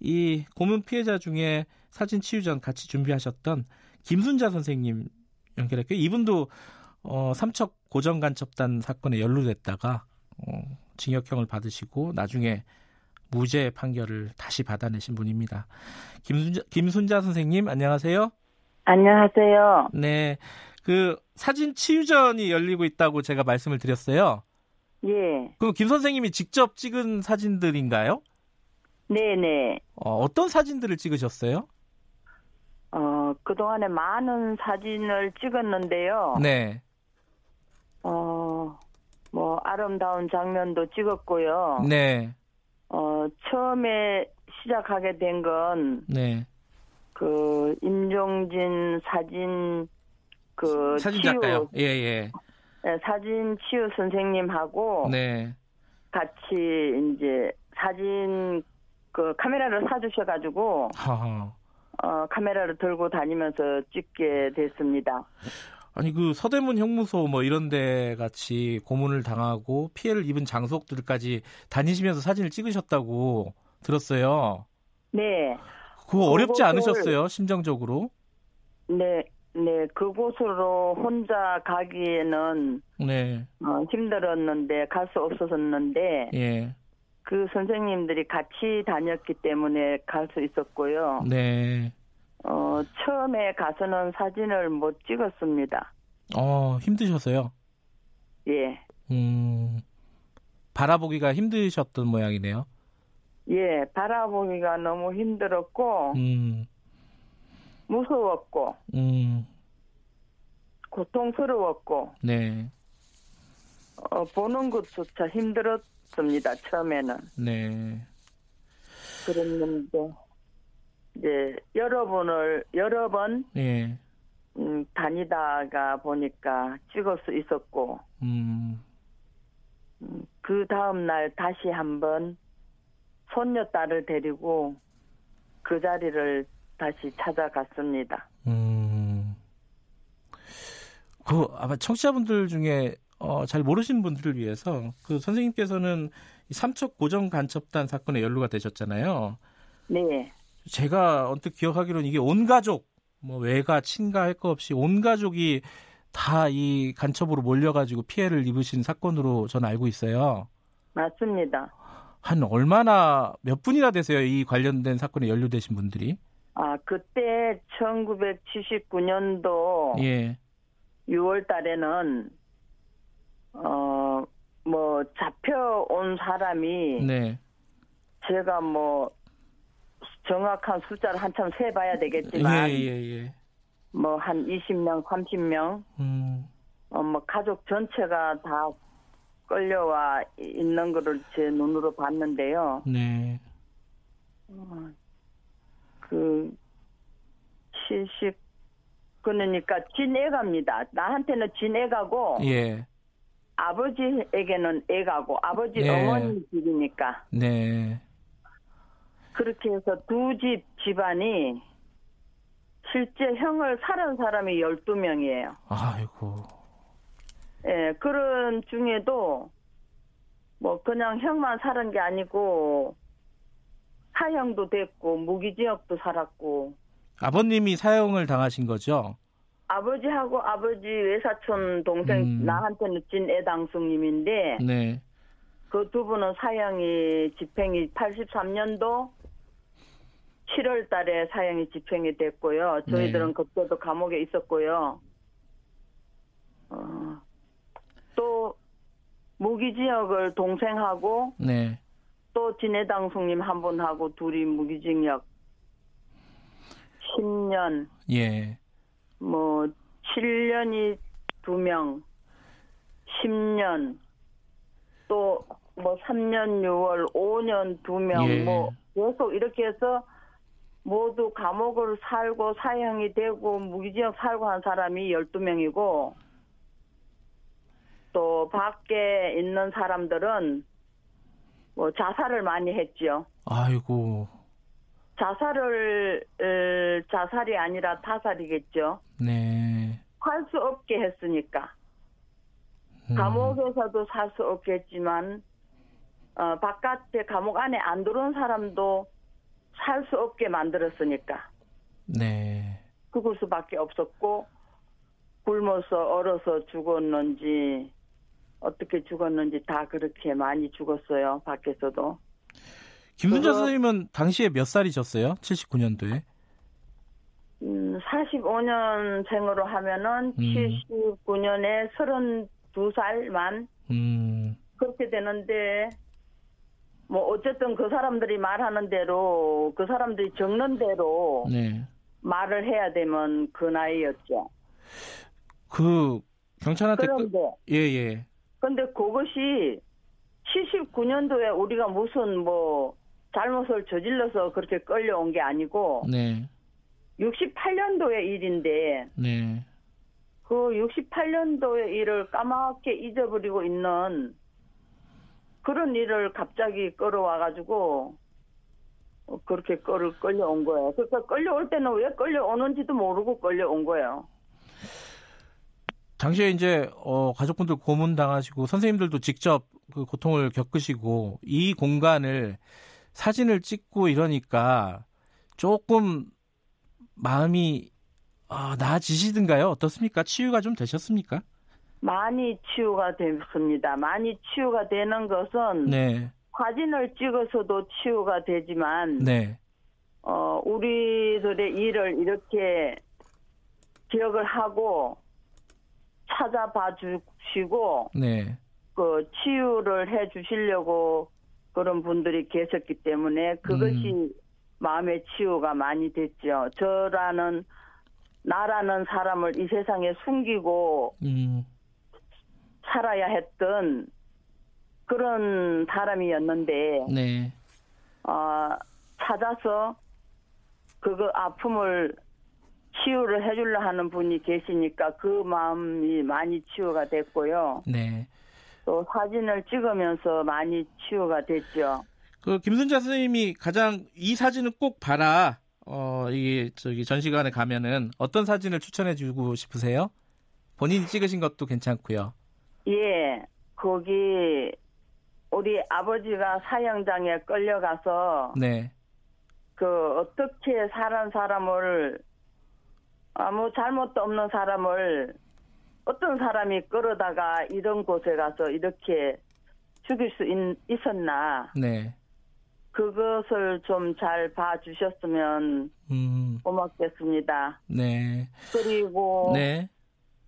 이 고문 피해자 중에 사진 치유전 같이 준비하셨던 김순자 선생님 연결했고요. 이분도 어, 삼척 고정 간첩단 사건에 연루됐다가 어, 징역형을 받으시고 나중에 무죄 판결을 다시 받아내신 분입니다. 김순자, 김순자 선생님 안녕하세요. 안녕하세요. 네. 그 사진 치유전이 열리고 있다고 제가 말씀을 드렸어요. 예. 그럼 김 선생님이 직접 찍은 사진들인가요? 네네. 어, 어떤 사진들을 찍으셨어요? 어, 그동안에 많은 사진을 찍었는데요. 네. 어, 뭐, 아름다운 장면도 찍었고요. 네. 어, 처음에 시작하게 된 건, 네. 그, 임종진 사진, 그, 사진 작가요? 예, 예. 네, 사진 치유 선생님하고 네. 같이 이제 사진 그 카메라를 사주셔가지고 어, 카메라를 들고 다니면서 찍게 됐습니다. 아니 그 서대문 형무소 뭐 이런 데 같이 고문을 당하고 피해를 입은 장소들까지 다니시면서 사진을 찍으셨다고 들었어요. 네. 그거 어렵지 않으셨어요, 심정적으로? 네. 네, 그곳으로 혼자 가기에는 네. 어, 힘들었는데 갈 수 없었는데 예. 그 선생님들이 같이 다녔기 때문에 갈 수 있었고요. 네. 어, 처음에 가서는 사진을 못 찍었습니다. 어, 힘드셔서요? 예. 음, 바라보기가 힘드셨던 모양이네요. 예, 바라보기가 너무 힘들었고, 음. 무서웠고, 음. 고통스러웠고, 네. 어, 보는 것조차 힘들었습니다, 처음에는. 네. 그랬는데, 이제, 여러 번을, 여러 번, 네. 음, 다니다가 보니까 찍을 수 있었고, 음. 음, 그 다음 날 다시 한번 손녀 딸을 데리고 그 자리를 다시 찾아갔습니다. 음. 그 아마 청취자분들 중에 어, 잘 모르시는 분들을 위해서 그 선생님께서는 삼척 고정 간첩단 사건에 연루가 되셨잖아요. 네. 제가 언뜻 기억하기로는 이게 온 가족, 뭐 외가, 친가 할 거 없이 온 가족이 다 이 간첩으로 몰려가지고 피해를 입으신 사건으로 저는 알고 있어요. 맞습니다. 한 얼마나 몇 분이나 되세요? 이 관련된 사건에 연루되신 분들이? 아, 그때 1979년도 예. 6월 달에는 어, 뭐 잡혀온 사람이 네. 제가 뭐 정확한 숫자를 한참 세 봐야 되겠지만 예, 예, 예. 뭐 한 20명, 30명 음. 어, 뭐 가족 전체가 다 끌려와 있는 거를 제 눈으로 봤는데요. 네. 어, 그 70, 그러니까 진애가입니다. 나한테는 진애가고 예. 아버지에게는 애가고 아버지 예. 어머니 집이니까 네. 그렇게 해서 두 집 집안이 실제 형을 살은 사람이 12명이에요. 아이고. 예, 그런 중에도 뭐 그냥 형만 살은 게 아니고 사형도 됐고 무기징역도 살았고 아버님이 사형을 당하신 거죠? 아버지하고 아버지 외사촌 동생 음. 나한테는 진 애당숙님인데 네. 그 두 분은 사형이 집행이 83년도 7월 달에 사형이 집행이 됐고요. 저희들은 네. 그때도 감옥에 있었고요. 어, 또 무기징역을 동생하고 네. 또 진해당숙님 한 분하고 둘이 무기징역 10년 예. 뭐 7년이 두 명, 10년 또 뭐 3년 6월 5년 2명 예. 뭐 계속 이렇게 해서 모두 감옥을 살고 사형이 되고 무기징역 살고 한 사람이 12명이고 또 밖에 있는 사람들은 뭐 자살을 많이 했죠. 아이고. 자살을 자살이 아니라 타살이겠죠. 네. 살수 없게 했으니까. 음. 감옥에서도 살 수 없겠지만 어, 바깥에 감옥 안에 안 들어온 사람도 살 수 없게 만들었으니까. 네. 죽을 수밖에 없었고 굶어서 얼어서 죽었는지 어떻게 죽었는지 다 그렇게 많이 죽었어요. 밖에서도. 김순자 그, 선생님은 당시에 몇 살이셨어요? 79년도에? 음, 45년생으로 하면은 음. 79년에 32살만 음. 그렇게 되는데 뭐 어쨌든 그 사람들이 말하는 대로 그 사람들이 적는 대로 네. 말을 해야 되면 그 나이였죠. 그 경찰한테 예예. 예. 근데 그것이 79년도에 우리가 무슨 뭐 잘못을 저질러서 그렇게 끌려온 게 아니고 네. 68년도의 일인데 네. 그 68년도의 일을 까맣게 잊어버리고 있는 그런 일을 갑자기 끌어와 가지고 그렇게 끌 끌려온 거예요. 그러니까 끌려올 때는 왜 끌려오는지도 모르고 끌려온 거예요. 당시에 이제 어, 가족분들 고문 당하시고 선생님들도 직접 그 고통을 겪으시고 이 공간을 사진을 찍고 이러니까 조금 마음이 아, 나아지시든가요? 어떻습니까? 치유가 좀 되셨습니까? 많이 치유가 됐습니다. 많이 치유가 되는 것은 네. 사진을 찍어서도 치유가 되지만 네. 어, 우리들의 일을 이렇게 기억을 하고 찾아봐 주시고 네. 그 치유를 해 주시려고 그런 분들이 계셨기 때문에 그것이 음. 마음의 치유가 많이 됐죠. 저라는 나라는 사람을 이 세상에 숨기고 음. 살아야 했던 그런 사람이었는데 네. 어, 찾아서 그거 아픔을 치유를 해주려 하는 분이 계시니까 그 마음이 많이 치유가 됐고요. 네. 또 사진을 찍으면서 많이 치유가 됐죠. 그 김순자 선생님이 가장 이 사진은 꼭 봐라. 어, 이게 저기 전시관에 가면은 어떤 사진을 추천해 주고 싶으세요? 본인이 찍으신 것도 괜찮고요. 예. 거기 우리 아버지가 사형장에 끌려가서 네. 그 어떻게 사는 사람을 아무 잘못도 없는 사람을 어떤 사람이 끌어다가 이런 곳에 가서 이렇게 죽일 수 있, 었나 네. 그것을 좀 잘 봐주셨으면 음. 고맙겠습니다. 네. 그리고 네.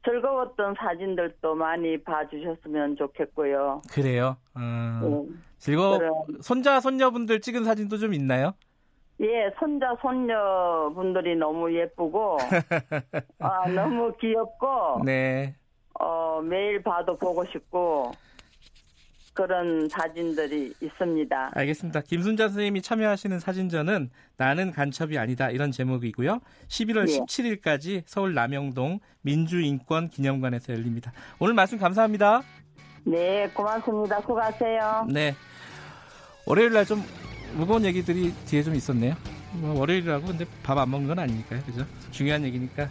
즐거웠던 사진들도 많이 봐주셨으면 좋겠고요. 그래요. 어, 네. 즐거 손자 손녀분들 찍은 사진도 좀 있나요? 예, 손자 손녀분들이 너무 예쁘고 아, 너무 귀엽고 네. 어, 매일 봐도 보고 싶고 그런 사진들이 있습니다. 알겠습니다. 김순자 선생님이 참여하시는 사진전은 나는 간첩이 아니다 이런 제목이고요. 11월 예. 17일까지 서울 남영동 민주인권 기념관에서 열립니다. 오늘 말씀 감사합니다. 네, 고맙습니다. 수고하세요. 네. 월요일 날 좀 무거운 얘기들이 뒤에 좀 있었네요. 뭐 월요일이라고 근데 밥 안 먹는 건 아니니까요. 그죠? 중요한 얘기니까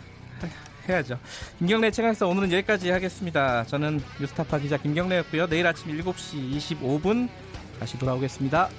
해야죠. 김경래 채강에서 오늘은 여기까지 하겠습니다. 저는 뉴스타파 기자 김경래였고요. 내일 아침 7시 25분 다시 돌아오겠습니다.